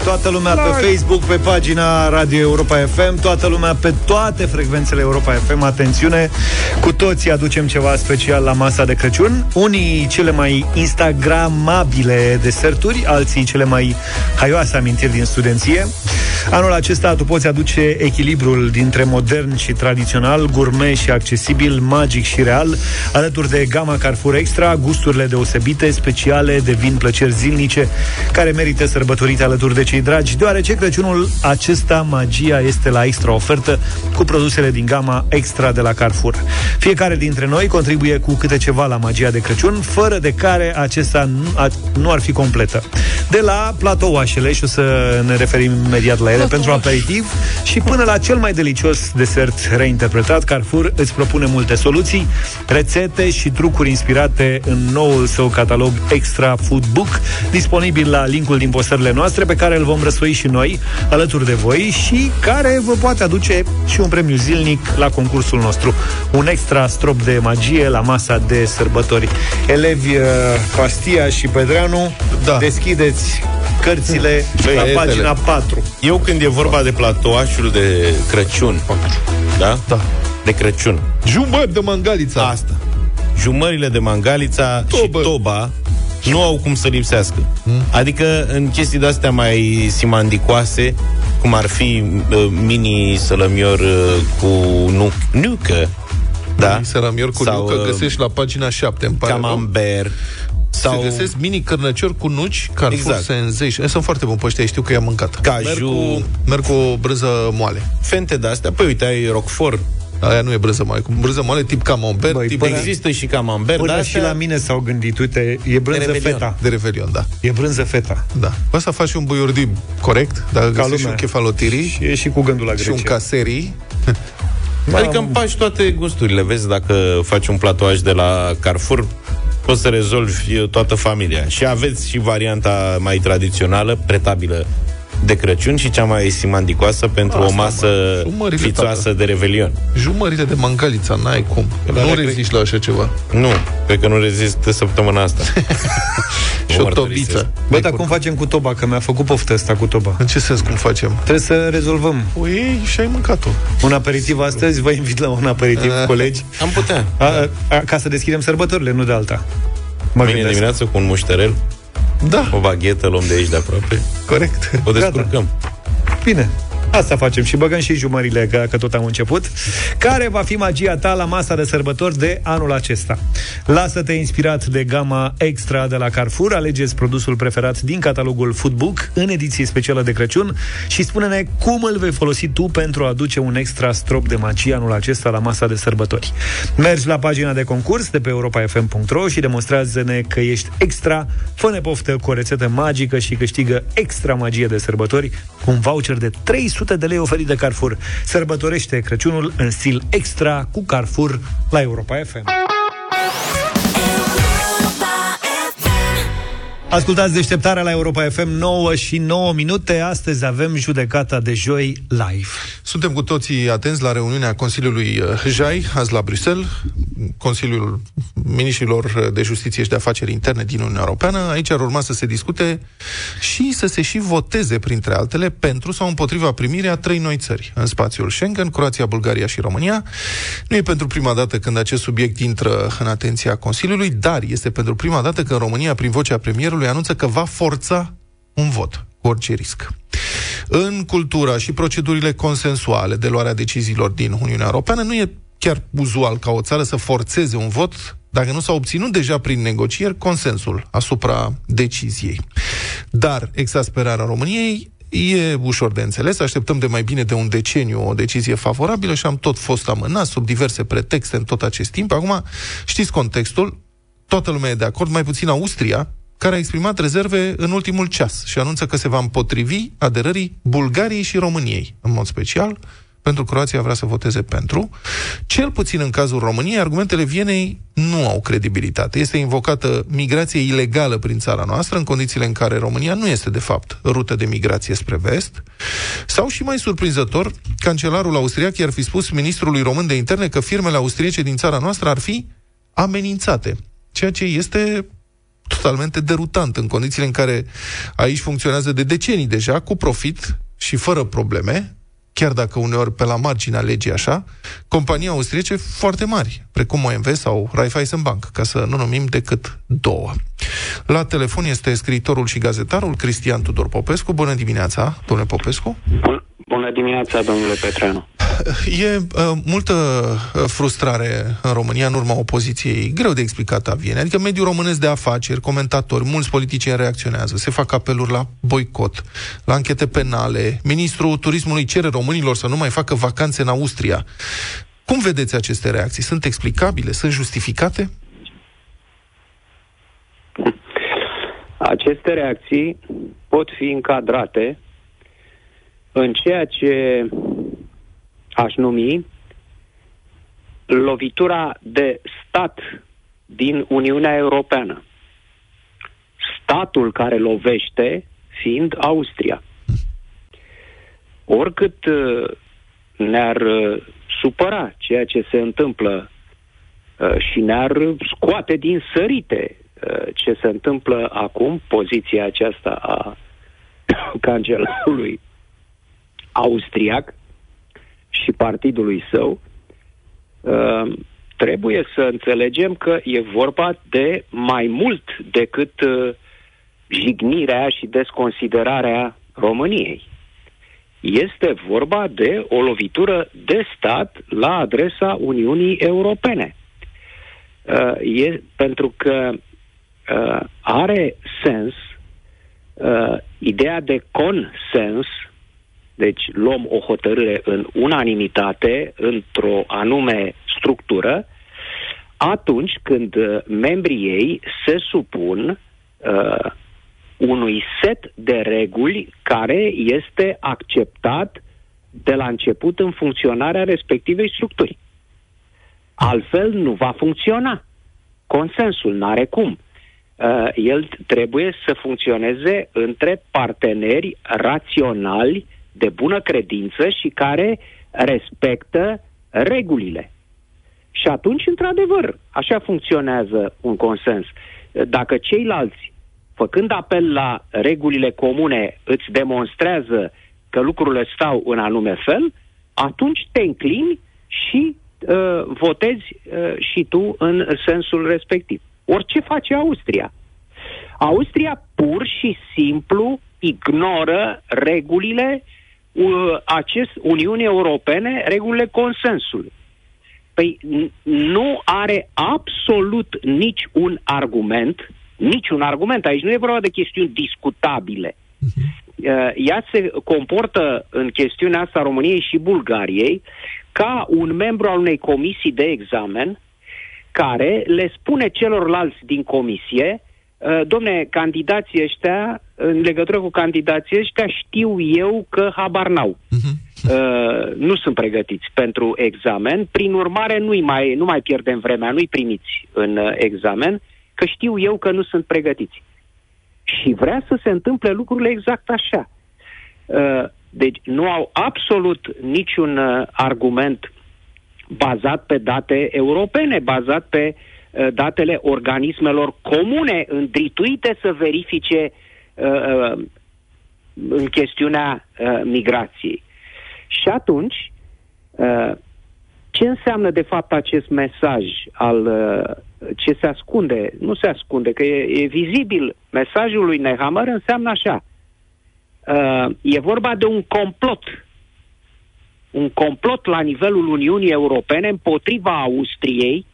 Toată lumea pe Facebook, pe pagina Radio Europa FM, toată lumea pe toate frecvențele Europa FM. Atențiune, cu toții aducem ceva special la masa de Crăciun. Unii cele mai instagramabile deserturi, alții cele mai haioase amintiri din studenție. Anul acesta tu poți aduce echilibrul dintre modern și tradițional, gourmet și accesibil, magic și real, alături de gama Carrefour Extra, gusturile deosebite, speciale, devin plăceri zilnice, care merită sărbătorite alături de cei dragi, deoarece Crăciunul acesta, magia este la extra ofertă cu produsele din gama Extra de la Carrefour. Fiecare dintre noi contribuie cu câte ceva la magia de Crăciun, fără de care acesta nu, a, nu ar fi completă. De la platouașele, și o să ne referim imediat la ele, pentru aperitiv și până la cel mai delicios desert reinterpretat, Carrefour îți propune multe soluții, rețete și trucuri inspirate în noul său catalog Extra Food Book, disponibil la linkul din postările noastre, pe care îl vom răsfoi și noi alături de voi și care vă poate aduce și un premiu zilnic la concursul nostru. Un extra strop de magie la masa de sărbători. Elevi uh, Pastia și Pedreanu, Da. deschideți cărțile Băi, la etele. pagina 4. Eu când e vorba de platouașul de Crăciun, da? Da. De Crăciun. Jumări de mangalița. Asta. Jumările de mangalița Tobă. și toba nu au cum să lipsească. Adică în chestii de-astea mai simandicoase, cum ar fi uh, mini sălămior uh, cu nu, nucă, da? Săramior cu Sau, nucă uh, găsești la pagina 7, îmi pare rău. camembert, Sau... sau Se găsesc mini cărnăciori cu nuci, Carrefour Exact. Sensation. Sunt foarte buni pe ăștia, știu că i-am mâncat. Caju. Merg cu, merg cu o brânză moale. fente de-astea. Păi uite, ai roquefort. Aia nu e brânză moale, cu brânză moale tip camembert, Băi, tip până- de, Există și camembert, Până dar și la mine s-au gândit, uite, e brânză Revelion. feta. de revelion, da. E brânză feta. Da. Poți să faci un buiurdi corect, dacă găsești și lumea. un kefalotirii Și e și cu gândul la și un Grecia. caserii. Adică împaci toate gusturile. Vezi, dacă faci un platouaj de la Carrefour, poți să rezolvi uh, toată familia. Și aveți și varianta mai tradițională, pretabilă de Crăciun și cea mai simandicoasă pentru Asta, o masă mă. Jumările, fițoasă tată. de revelion. Jumările de mangalița, n-ai cum. La nu recre- reziști la așa ceva. Nu, cred că nu rezist săptămâna asta. Și Vă o mărturisesc. tobiță. Bă, dar cum facem cu toba? Că mi-a făcut poftă asta cu toba. În ce sens cum facem? Trebuie să rezolvăm. O iei și ai mâncat-o. Un aperitiv astăzi, vă invit la un aperitiv, Eh. colegi. Am putea. A, a, ca să deschidem sărbătorile, nu de alta. Mă Mâine gândesc. dimineață cu un mușterel, Da, o baghetă, luăm de aici de aproape. corect. O descurcăm. Bine. Asta facem și băgăm și jumările, că, că tot am început. Care va fi magia ta la masa de sărbători de anul acesta? Lasă-te inspirat de gama Extra de la Carrefour, alegeți produsul preferat din catalogul Foodbook în ediție specială de Crăciun și spune-ne cum îl vei folosi tu pentru a aduce un extra strop de magie anul acesta la masa de sărbători. Mergi la pagina de concurs de pe europafm.ro și demonstrează-ne că ești extra, fă-ne poftă cu o rețetă magică și câștigă extra magie de sărbători cu un voucher de 300 de lei oferit de Carrefour. Sărbătorește Crăciunul în stil extra cu Carrefour la Europa FM. Ascultați deșteptarea la Europa FM 9 și 9 minute. Astăzi avem judecata de joi live. Suntem cu toții atenți la reuniunea Consiliului uh, JAI, azi la Bruxelles, Consiliul Ministrilor de Justiție și de Afaceri Interne din Uniunea Europeană. Aici ar urma să se discute și să se și voteze, printre altele, pentru sau împotriva primirea a trei noi țări în spațiul Schengen, Croația, Bulgaria și România. Nu e pentru prima dată când acest subiect intră în atenția Consiliului, dar este pentru prima dată când România, prin vocea premierului, anunță că va forța un vot cu orice risc. În cultura și procedurile consensuale de luarea deciziilor din Uniunea Europeană nu e chiar uzual ca o țară să forțeze un vot dacă nu s-a obținut deja prin negocieri consensul asupra deciziei. Dar exasperarea României e ușor de înțeles, așteptăm de mai bine de un deceniu o decizie favorabilă și am tot fost amânat sub diverse pretexte în tot acest timp. Acum, știți contextul, toată lumea e de acord, mai puțin Austria, care a exprimat rezerve în ultimul ceas și anunță că se va împotrivi aderării Bulgariei și României, în mod special, pentru Croația vrea să voteze pentru. Cel puțin în cazul României, argumentele Vienei nu au credibilitate. Este invocată migrație ilegală prin țara noastră, în condițiile în care România nu este, de fapt, rută de migrație spre vest. Sau și mai surprinzător, cancelarul austriac i-ar fi spus ministrului român de interne că firmele austriece din țara noastră ar fi amenințate. Ceea ce este totalmente derutant în condițiile în care aici funcționează de decenii deja, cu profit și fără probleme, chiar dacă uneori pe la marginea legii așa, companii austriece foarte mari, precum OMV sau Raiffeisen Bank, ca să nu numim decât două. La telefon este scriitorul și gazetarul Cristian Tudor Popescu. Bună dimineața, domnule Popescu! Bun, bună dimineața, domnule Petreanu! E uh, multă uh, frustrare în România în urma opoziției, greu de explicat a Viene. Adică mediul românesc de afaceri, comentatori, mulți politicieni reacționează, se fac apeluri la boicot, la închete penale. Ministrul turismului cere românilor să nu mai facă vacanțe în Austria. Cum vedeți aceste reacții? Sunt explicabile? Sunt justificate? Aceste reacții pot fi încadrate în ceea ce aș numi lovitura de stat din Uniunea Europeană. Statul care lovește fiind Austria. Oricât uh, ne-ar uh, supăra ceea ce se întâmplă uh, și ne-ar scoate din sărite ce se întâmplă acum, poziția aceasta a cancelarului austriac, și partidului său, uh, trebuie să înțelegem că e vorba de mai mult decât uh, jignirea și desconsiderarea României. Este vorba de o lovitură de stat la adresa Uniunii Europene. Uh, e, pentru că uh, are sens uh, ideea de consens deci luăm o hotărâre în unanimitate, într-o anume structură, atunci când uh, membrii ei se supun uh, unui set de reguli care este acceptat de la început în funcționarea respectivei structuri. Altfel nu va funcționa. Consensul n-are cum. Uh, el trebuie să funcționeze între parteneri raționali de bună credință și care respectă regulile. Și atunci, într-adevăr, așa funcționează un consens. Dacă ceilalți, făcând apel la regulile comune, îți demonstrează că lucrurile stau în anume fel, atunci te înclini și uh, votezi uh, și tu în sensul respectiv. Orice face Austria. Austria pur și simplu ignoră regulile acest Uniunii Europene regulile consensului. Păi nu are absolut nici un argument, niciun argument, aici nu e vorba de chestiuni discutabile. Uh-huh. Ea se comportă în chestiunea asta României și Bulgariei ca un membru al unei comisii de examen care le spune celorlalți din comisie Uh, domne, candidații ăștia, în legătură cu candidații ăștia, știu eu că habar n-au. Uh-huh. Uh, nu sunt pregătiți pentru examen, prin urmare nu mai, nu mai pierdem vremea, nu-i primiți în uh, examen, că știu eu că nu sunt pregătiți. Și vrea să se întâmple lucrurile exact așa. Uh, deci nu au absolut niciun uh, argument bazat pe date europene, bazat pe uh, datele organismelor comune îndrituite să verifice în chestiunea migrației. Și atunci, ce înseamnă de fapt acest mesaj al ce se ascunde? Nu se ascunde, că e, e vizibil. Mesajul lui Nehammer înseamnă așa. Uh, e vorba de un complot. Un complot la nivelul Uniunii Europene împotriva Austriei,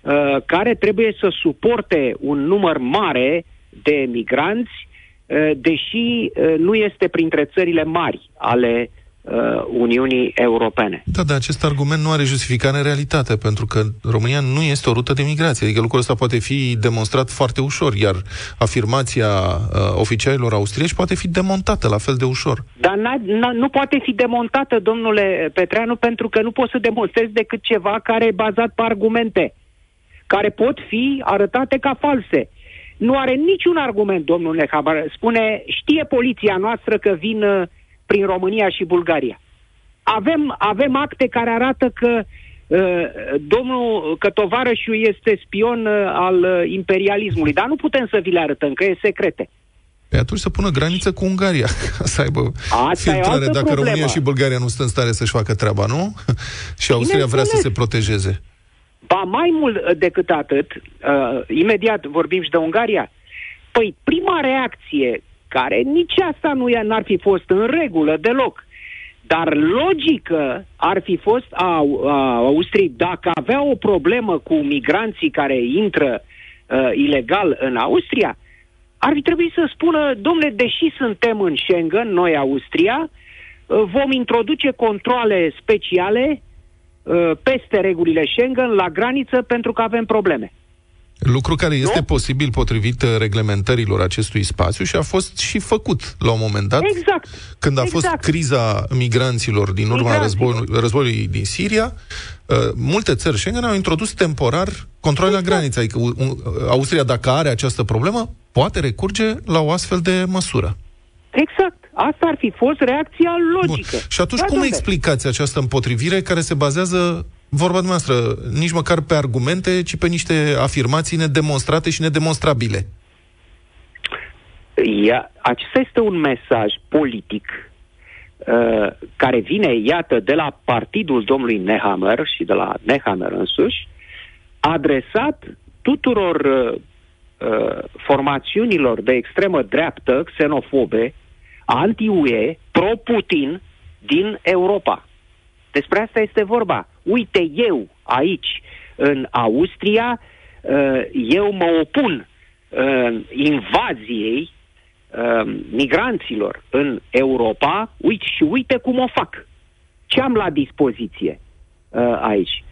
uh, care trebuie să suporte un număr mare de migranți, uh, deși uh, nu este printre țările mari ale uh, Uniunii Europene. Da, dar acest argument nu are justificare în realitate, pentru că România nu este o rută de migrație. Adică lucrul ăsta poate fi demonstrat foarte ușor, iar afirmația uh, oficialilor austrieci poate fi demontată la fel de ușor. Dar n-a, n-a, nu poate fi demontată, domnule Petreanu, pentru că nu poți să demonstrezi decât ceva care e bazat pe argumente, care pot fi arătate ca false. Nu are niciun argument, domnul Nehabar. Spune, știe poliția noastră că vin uh, prin România și Bulgaria. Avem, avem acte care arată că uh, domnul, că tovarășul este spion uh, al uh, imperialismului, dar nu putem să vi le arătăm, că e secrete. Pe atunci să pună graniță cu Ungaria, să aibă Asta filtrare dacă problemă. România și Bulgaria nu sunt în stare să-și facă treaba, nu? și Austria vrea să se protejeze. Ba mai mult decât atât, uh, imediat vorbim și de Ungaria, păi prima reacție care nici asta nu e, n-ar fi fost în regulă deloc. Dar logică ar fi fost a, a Austriei, dacă avea o problemă cu migranții care intră uh, ilegal în Austria, ar fi trebuit să spună, domnule, deși suntem în Schengen, noi Austria, uh, vom introduce controle speciale uh, peste regulile Schengen la graniță pentru că avem probleme. Lucru care este nu? posibil potrivit uh, reglementărilor acestui spațiu și a fost și făcut la un moment dat. Exact. Când a exact. fost criza migranților din urma războiului, războiului din Siria, uh, multe țări Schengen au introdus temporar controle exact. la graniță. Adică uh, Austria, dacă are această problemă, poate recurge la o astfel de măsură. Exact. Asta ar fi fost reacția logică. Bun. Și atunci da, cum domnule. explicați această împotrivire care se bazează vorba dumneavoastră, nici măcar pe argumente, ci pe niște afirmații nedemonstrate și nedemonstrabile. Ia, acesta este un mesaj politic uh, care vine, iată, de la partidul domnului Nehammer și de la Nehammer însuși, adresat tuturor uh, uh, formațiunilor de extremă dreaptă, xenofobe, anti-UE, pro-Putin din Europa. Despre asta este vorba. Uite, eu aici, în Austria, uh, eu mă opun uh, invaziei uh, migranților în Europa, uite și uite cum o fac. Ce am la dispoziție aici?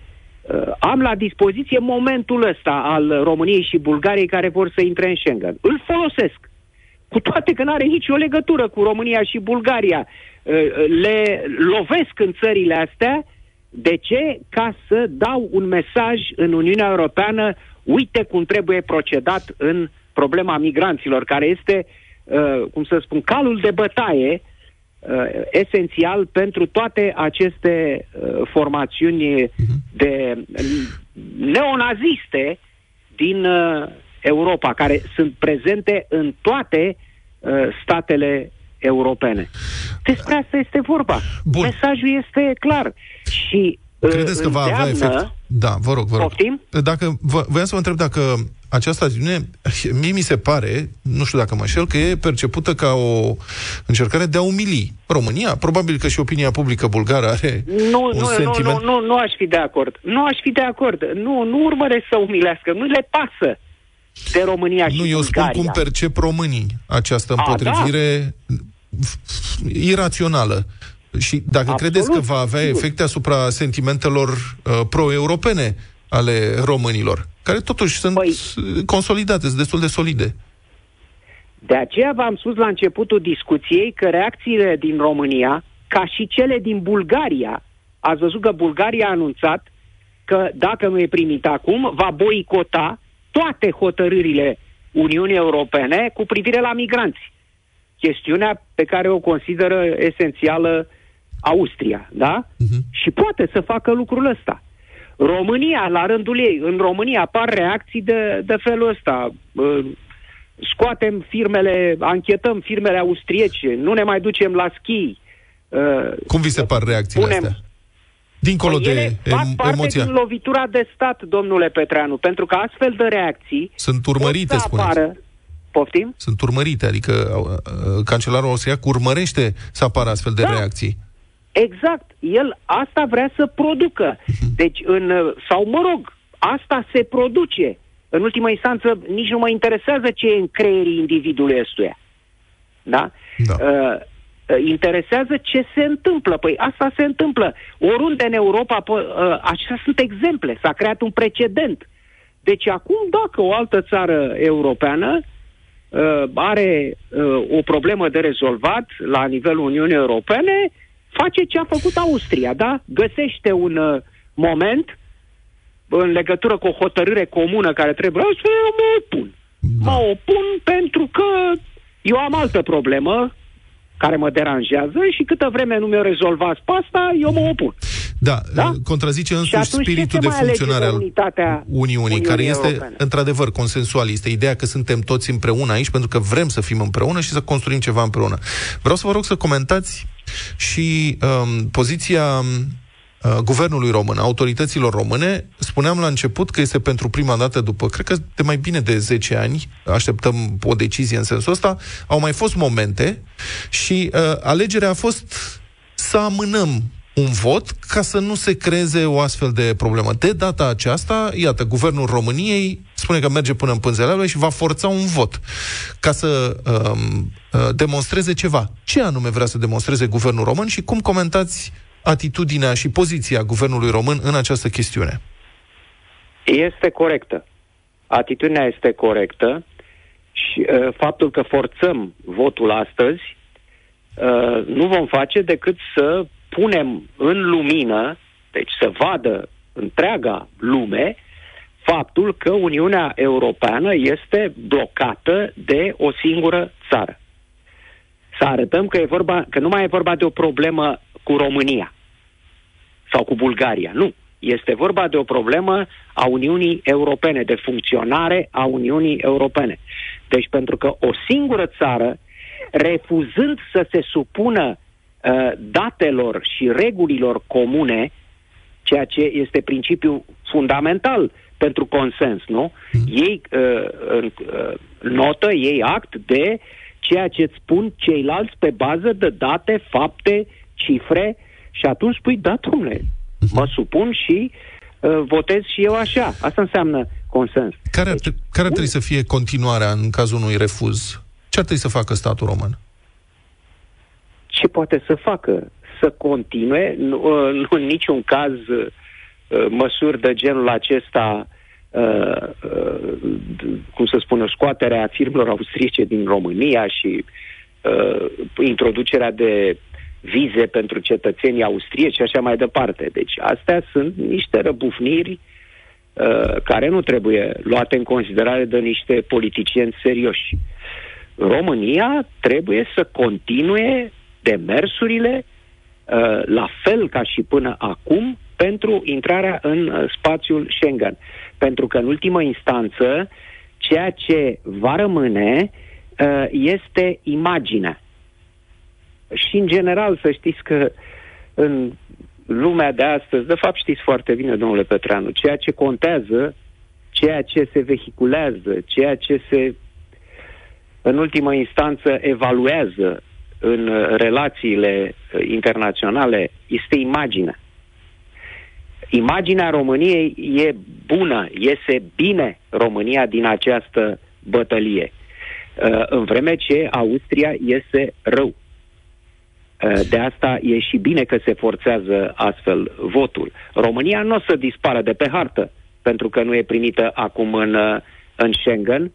Am la dispoziție momentul ăsta al României și Bulgariei care vor să intre în Schengen. Îl folosesc. Cu toate că nu are nicio legătură cu România și Bulgaria. Le lovesc în țările astea de ce? Ca să dau un mesaj în Uniunea Europeană, uite cum trebuie procedat în problema migranților, care este, uh, cum să spun, calul de bătaie uh, esențial pentru toate aceste uh, formațiuni mhm. de neonaziste din uh, Europa, care sunt prezente în toate uh, statele europene. Despre asta este vorba. Bun. Mesajul este clar. Și uh, Credeți că va avea efect? Da, vă rog, vă rog. Poftim? Dacă, voiam să vă întreb dacă această atitudine, mie mi se pare, nu știu dacă mă înșel, că e percepută ca o încercare de a umili România. Probabil că și opinia publică bulgară are nu, un nu, sentiment... Nu, nu, nu, nu aș fi de acord. Nu aș fi de acord. Nu, nu urmăresc să umilească. Nu le pasă de România și Nu, eu Bulgaria. spun cum percep românii această împotrivire a, da? irațională. Și dacă Absolut, credeți că va avea sigur. efecte asupra sentimentelor uh, pro-europene ale românilor, care totuși sunt păi, consolidate, sunt destul de solide. De aceea v-am spus la începutul discuției că reacțiile din România, ca și cele din Bulgaria, ați văzut că Bulgaria a anunțat că dacă nu e primit acum, va boicota toate hotărârile Uniunii Europene cu privire la migranți. Chestiunea pe care o consideră esențială Austria, da? Uh-huh. Și poate să facă lucrul ăsta. România, la rândul ei, în România apar reacții de, de felul ăsta. Uh, Scoatem firmele, anchetăm firmele austriece, nu ne mai ducem la schi. Uh, Cum vi se par reacțiile punem- astea? Dincolo Păi ele de fac em- parte emoția. din lovitura de stat, domnule Petreanu, pentru că astfel de reacții Sunt urmărite, pot să spuneți. apară. Poftim? Sunt urmărite, adică uh, uh, cancelarul austriac urmărește să apară astfel de Da. reacții. Exact. El asta vrea să producă. Deci, în, uh, sau mă rog, asta se produce. În ultima instanță, nici nu mă interesează ce e în creierii individului ăstuia. Da? Da. Uh, uh, interesează ce se întâmplă. Păi asta se întâmplă. Oriunde în Europa, po- uh, acestea sunt exemple. S-a creat un precedent. Deci acum, dacă o altă țară europeană uh, are uh, o problemă de rezolvat la nivelul Uniunii Europene, face ce a făcut Austria, da? Găsește un uh, moment în legătură cu o hotărâre comună care trebuie să eu mă opun. Da. Mă opun pentru că eu am altă problemă care mă deranjează și câtă vreme nu mi-o rezolvați pe asta, eu mă opun. Da, Da? uh, contrazice Și însuși atunci ce spiritul se de mai alege funcționare de al unitatea Uniunii, Uniunii care este Europene? într-adevăr consensual. Este ideea că suntem toți împreună aici pentru că vrem să fim împreună și să construim ceva împreună. Vreau să vă rog să comentați și um, poziția uh, guvernului român, a autorităților române. Spuneam la început că este pentru prima dată după, cred că de mai bine de 10 ani, așteptăm o decizie în sensul ăsta, au mai fost momente și uh, alegerea a fost să amânăm un vot ca să nu se creeze o astfel de problemă. De data aceasta, iată, guvernul României spune că merge până în pânzele și va forța un vot ca să um, uh, demonstreze ceva. Ce anume vrea să demonstreze guvernul român și cum comentați atitudinea și poziția guvernului român în această chestiune? Este corectă. Atitudinea este corectă și uh, faptul că forțăm votul astăzi uh, nu vom face decât să punem în lumină, deci să vadă întreaga lume, faptul că Uniunea Europeană este blocată de o singură țară. Să arătăm că, e vorba, că nu mai e vorba de o problemă cu România sau cu Bulgaria. Nu. Este vorba de o problemă a Uniunii Europene, de funcționare a Uniunii Europene. Deci pentru că o singură țară, refuzând să se supună uh, datelor și regulilor comune, ceea ce este principiul fundamental pentru consens, nu? Ei uh, în, uh, notă, ei act de ceea ce îți spun ceilalți pe bază de date, fapte, cifre și atunci spui, da, domnule, mă supun și uh, votez și eu așa. Asta înseamnă consens. Care ar, tre- care ar trebui să fie continuarea în cazul unui refuz? Ce ar trebui să facă statul român? ce poate să facă? Să continue, nu, uh, nu în niciun caz uh, măsuri de genul acesta, uh, uh, d- cum să spun, scoaterea firmelor austriece din România și uh, introducerea de vize pentru cetățenii austrieci și așa mai departe. Deci astea sunt niște răbufniri uh, care nu trebuie luate în considerare de niște politicieni serioși. România trebuie să continue demersurile uh, la fel ca și până acum pentru intrarea în uh, spațiul Schengen. Pentru că în ultimă instanță ceea ce va rămâne uh, este imaginea. Și în general să știți că în lumea de astăzi, de fapt știți foarte bine, domnule Petreanu, ceea ce contează, ceea ce se vehiculează, ceea ce se în ultimă instanță evaluează în uh, relațiile uh, internaționale este imaginea. Imaginea României e bună, iese bine România din această bătălie, uh, în vreme ce Austria iese rău. Uh, De asta e și bine că se forțează astfel votul. România nu o să dispară de pe hartă, pentru că nu e primită acum în, uh, în Schengen,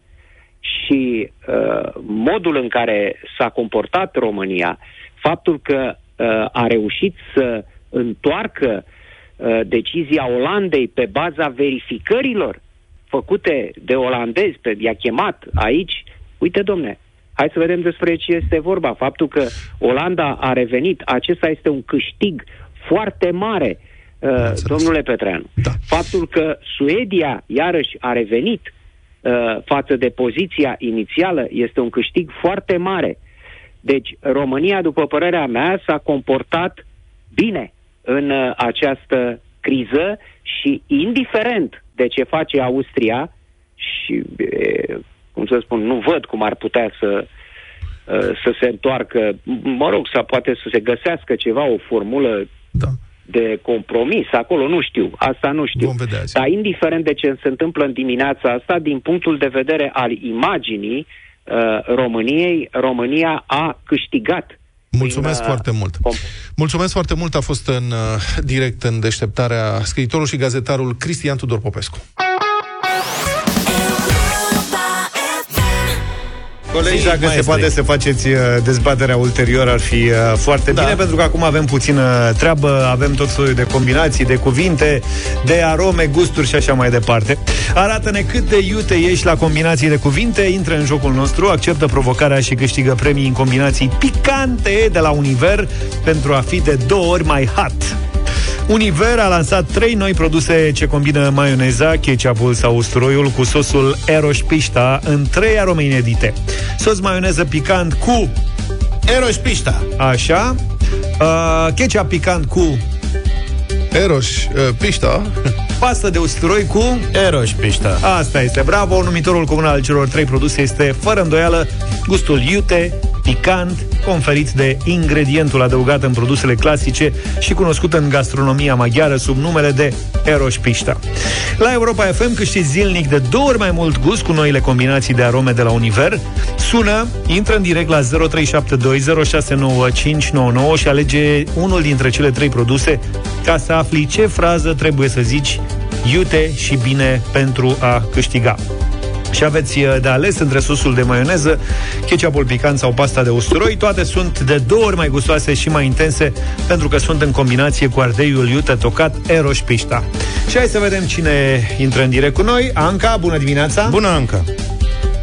și uh, modul în care s-a comportat România, faptul că uh, a reușit să întoarcă uh, decizia Olandei pe baza verificărilor făcute de olandezi, pe, i-a chemat aici, uite, domne, hai să vedem despre ce este vorba. Faptul că Olanda a revenit, acesta este un câștig foarte mare, uh, domnule Petreanu. Da. Faptul că Suedia, iarăși, a revenit uh, față de poziția inițială este un câștig foarte mare. Deci, România, după părerea mea, s-a comportat bine în uh, această criză și, indiferent de ce face Austria, și, e, cum să spun, nu văd cum ar putea să, uh, să se întoarcă, mă rog, să poate să se găsească ceva, o formulă da. de compromis acolo, nu știu, asta nu știu. Vom vedea azi. Dar indiferent de ce se întâmplă în dimineața asta, din punctul de vedere al imaginii uh, României, România a câștigat Mulțumesc prin, uh, foarte mult. Mulțumesc foarte mult. A fost în uh, direct în deșteptarea scriitorul și gazetarul Cristian Tudor Popescu. Colegi, dacă se maestre. poate să faceți uh, dezbaterea ulterior, ar fi uh, foarte Da. bine, pentru că acum avem puțină treabă, avem tot soiul de combinații, de cuvinte, de arome, gusturi și așa mai departe. Arată-ne cât de iute ești la combinații de cuvinte, intră în jocul nostru, acceptă provocarea și câștigă premii în combinații picante de la Univer pentru a fi de două ori mai hot. Univer a lansat trei noi produse ce combină maioneza, ketchupul sau usturoiul cu sosul Eroș Pista în trei arome inedite. Sos maioneză picant cu Eroș Pișta. Așa uh, Ketchup picant cu Eroș uh, Pișta Pastă de usturoi cu Eroș Pișta. Asta este, bravo, numitorul comun al celor trei produse este, fără îndoială, gustul iute, picant, conferit de ingredientul adăugat în produsele clasice și cunoscut în gastronomia maghiară sub numele de Eroș Pista. La Europa FM câștigi zilnic de două ori mai mult gust cu noile combinații de arome de la Univer. Sună, intră în direct la 0372069599 și alege unul dintre cele trei produse ca să afli ce frază trebuie să zici iute și bine pentru a câștiga. Și aveți uh, de ales între sosul de maioneză, ketchupul picant sau pasta de usturoi. Toate sunt de două ori mai gustoase și mai intense pentru că sunt în combinație cu ardeiul iute tocat Eroș Pișta. Și hai să vedem cine intră în direct cu noi. Anca, bună dimineața! Bună, Anca!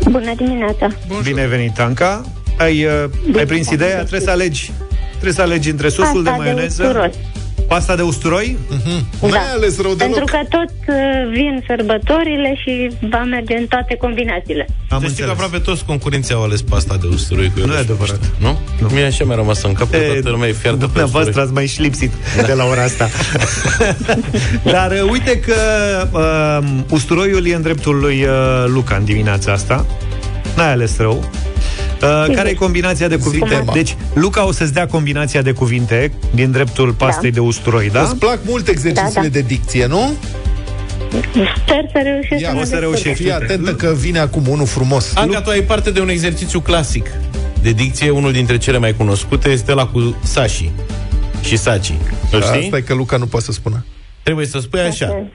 Bună dimineața! Bine ai venit, Anca! Ai, uh, ai prins ideea? Trebuie să alegi Trebuie să alegi între sosul de Pasta de maioneză usturoi. Pasta de usturoi? Mm-hmm. N-ai ales rău Pentru deloc. că tot uh, vin sărbătorile și va merge în toate combinațiile. Am Să știi că înțeles. aproape toți concurenții au ales pasta de usturoi cu Nu e Eroș adevărat. Pișta, Nu? nu? Mie așa mi-a rămas în cap că E, toată lumea e fiartă pe Dumneavoastră usturoi. ați mai și lipsit de la ora asta. Dar uh, uite că uh, usturoiul e în dreptul lui uh, Luca în dimineața asta. N-ai ales rău. Uh, care e combinația de cuvinte? Zic-o. Deci, Luca o să-ți dea combinația de cuvinte din dreptul pastei de usturoi, da? Îți plac mult exercițiile Da, da. de dicție, nu? Sper să reușesc Ia, să mă o să descurc. reușești. Fii atentă că vine acum unul frumos. Anca, tu ai parte de un exercițiu clasic de dicție, unul dintre cele mai cunoscute este la cu Sashi și Saci. Îl știi? Asta e că Luca nu poate să spună. Trebuie să spui așa. Saci,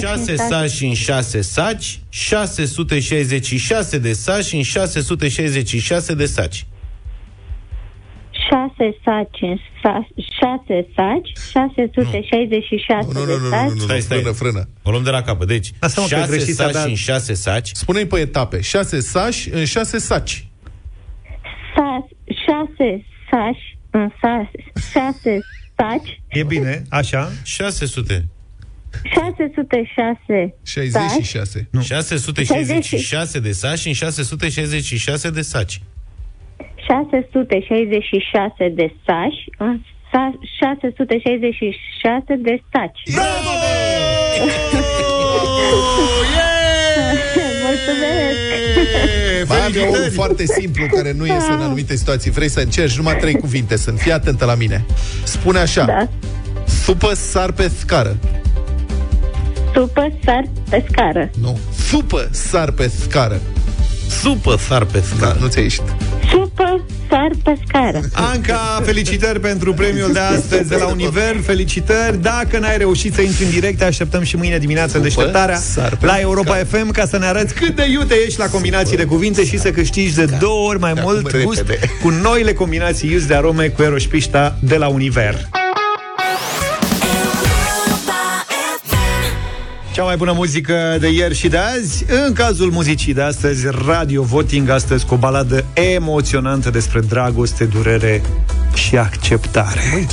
6 saci. saci în 6 saci, 666 de saci în 666 de saci. Șase saci, în sa- șase saci, 666 Nu, nu, de nu, nu, nu, saci. nu, Stai, nu, stai. frână, frână. O luăm de la capăt. Deci, Asta, mă, că 6 greșit a saci dat. în 6 saci, Spune-i pe etape. Șase saci în șase saci. Sa- șase saci, în sa- șase saci, E bine, așa. 600. 606 saci, 66. Nu. 666 de saci în 666 de saci. 666 de saci, în sa- 666 de saci. Mulțumesc! Mai am eu unul foarte simplu care nu iese în anumite situații. Vrei să încerci? Numai trei cuvinte sunt. Fii atentă la mine. Spune așa. Da. Supă sar pe scară. Supă sar pe scară. Nu. Supă sar pe scară. Supă sar pe Da, scară. nu ți-a ieșit. Supă sar pe scară. Anca, felicitări pentru premiul de astăzi de la Univer, felicitări. Dacă n-ai reușit să intri în direct, te așteptăm și mâine dimineață în După deșteptarea sar pe la Europa cap. FM ca să ne arăți cât de iute ești la combinații de cuvinte și să câștigi de două ori mai De mult acum gust repede. cu noile combinații iuzi de arome cu Eroșpișta de la Univer. Cea mai bună muzică de ieri și de azi În cazul muzicii de astăzi Radio Voting astăzi cu o baladă emoționantă Despre dragoste, durere și acceptare.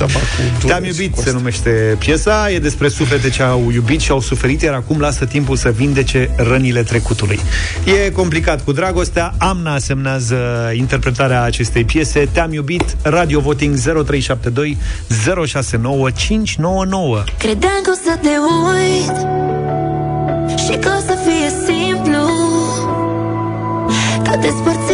Te-am iubit se numește piesa. E despre suflete ce au iubit și au suferit Iar acum lasă timpul să vindece rănile trecutului. E complicat cu dragostea. Amna semnează interpretarea acestei piese. Te-am iubit. Radio Voting 0372 069 599 Credeam că o să te uit Și că o să fie simplu Că despărțirile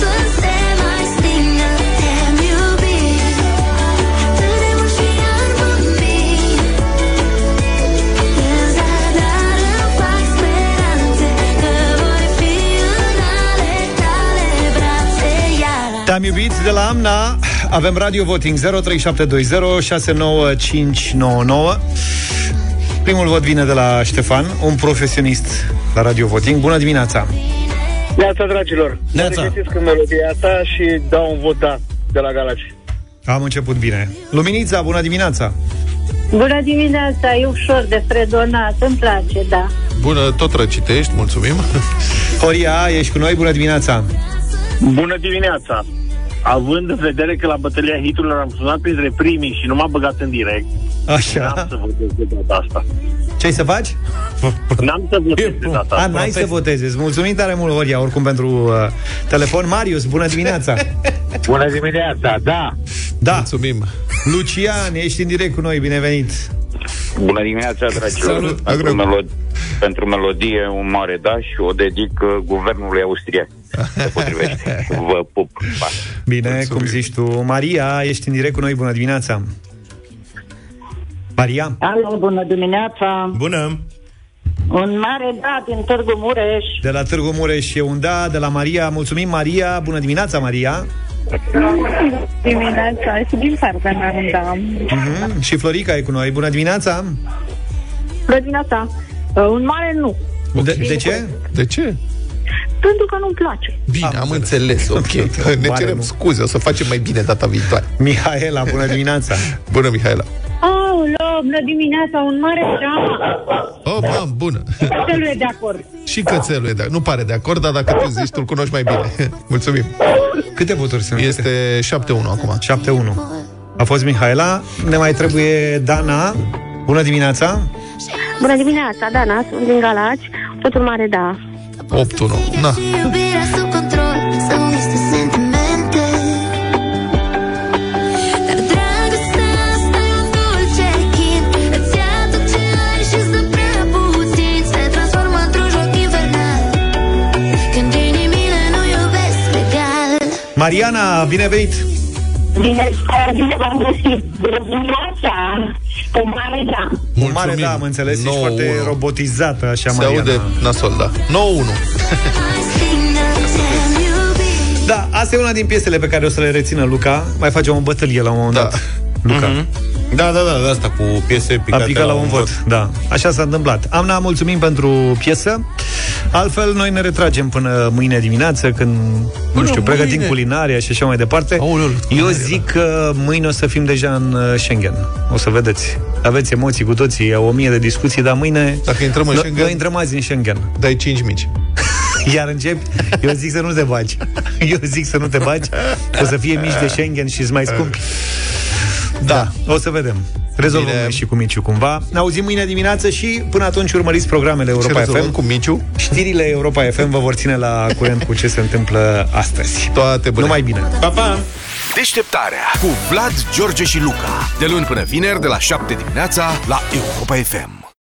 să se mai stingă. Te-am iubit atât de mult și iar mă mint. În zadar îmi fac speranțe Că voi fi în ale tale brațe iar Te-am iubit de la Amna Avem radio voting 0372 69599 Primul vot vine de la Ștefan Un profesionist la radio voting Bună dimineața Neața, dragilor. Neața. Mă regăsesc în melodia asta și dau un vot da de la Galați. Am început bine Luminița, bună dimineața Bună dimineața, e ușor de fredonat, îmi place, da. Bună, tot răcitești, mulțumim. Horia, ești cu noi, bună dimineața Bună dimineața! Având în vedere că la bătălia hiturilor am sunat printre primii și nu m-am băgat în direct, Așa n-am să votez de data asta. Ce ai să faci? N-am să votez de data A, asta. n-ai să votezi Îți mulțumim tare mult, Horia, oricum pentru uh, telefon Marius, bună dimineața Bună dimineața, da. Da Mulțumim. Lucian, ești în direct cu noi, binevenit Bună dimineața, dragilor. Salut. Pentru, melod- pentru melodie, un mare da și o dedic uh, guvernului austriac. Se potrivește. Vă pup. Pa. Bine, Mulțumim. cum zici tu Maria, ești în direct cu noi, bună dimineața Maria Alo, bună dimineața. Bună! Un mare da din Târgu Mureș. De la Târgu Mureș e un da, de la Maria Mulțumim, Maria, bună dimineața, Maria Dimineața și din partea mea un da. uh-huh. Și Florica e cu noi, bună dimineața Bună dimineața. Uh, un mare nu. de, de ce? De ce? Pentru că nu-mi place. Bine, am, înțeles, ok. ne Mare cerem nu. scuze, o să facem mai bine data viitoare. Mihaela, bună dimineața! Bună, Mihaela! Aoleo, bună dimineața, un mare drama. Oh, mam, bună! Cățelul e de acord. Și cățelul e de, nu pare de acord, dar dacă tu zici, tu-l cunoști mai bine. Mulțumim. Câte voturi sunt? Este 7-1 acum. 7-1. A fost Mihaela, ne mai trebuie Dana. Bună dimineața! Bună dimineața, Dana, sunt din Galați. Totul mare, da. 8-1. Na. Iubirea sub control Să uiți de sentimente Dar dragostea asta e un dulce chin Îți ia tot ce ai și să prea puțin Se transformă într-un joc infernal Când inimile nu iubesc legal Mariana, bine venit! Bine, bine v-am găsit. Bună dimineața. Un mare da. Un mare da, am înțeles, ești 9-1. foarte robotizată, așa, Se Mariana. aude nasol, da. 9-1. Da, asta e una din piesele pe care o să le rețină Luca. Mai facem o bătălie la un moment Da. dat. Luca. Mhm. Da, da, da, de asta cu piese A picate picat la un vot, da. Așa s-a întâmplat. Amna, mulțumim pentru piesă. Altfel, noi ne retragem până mâine dimineață, când, nu știu, pregătim mâine? culinaria și așa mai departe. Aoleu, Eu mare, zic că mâine o să fim deja în uh, Schengen. O să vedeți. Aveți emoții cu toții, o mie de discuții, dar mâine... Dacă intrăm în no- Schengen- Noi intrăm azi în Schengen. Dai 5 mici. Iar începi, eu zic să nu te bagi. Eu zic să nu te bagi. O să fie mici de Schengen și îți mai scumpi. Da, o să vedem. Rezolvăm Bine. noi și cu Miciu cumva. Ne auzim mâine dimineață și până atunci urmăriți programele Ce Europa rezolvăm FM. cu Miciu? Știrile Europa FM vă vor ține la curent cu ce se întâmplă astăzi. Toate bune. Numai bine. Pa, pa! Deșteptarea cu Vlad, George și Luca. De luni până vineri, de la 7 dimineața, la Europa FM.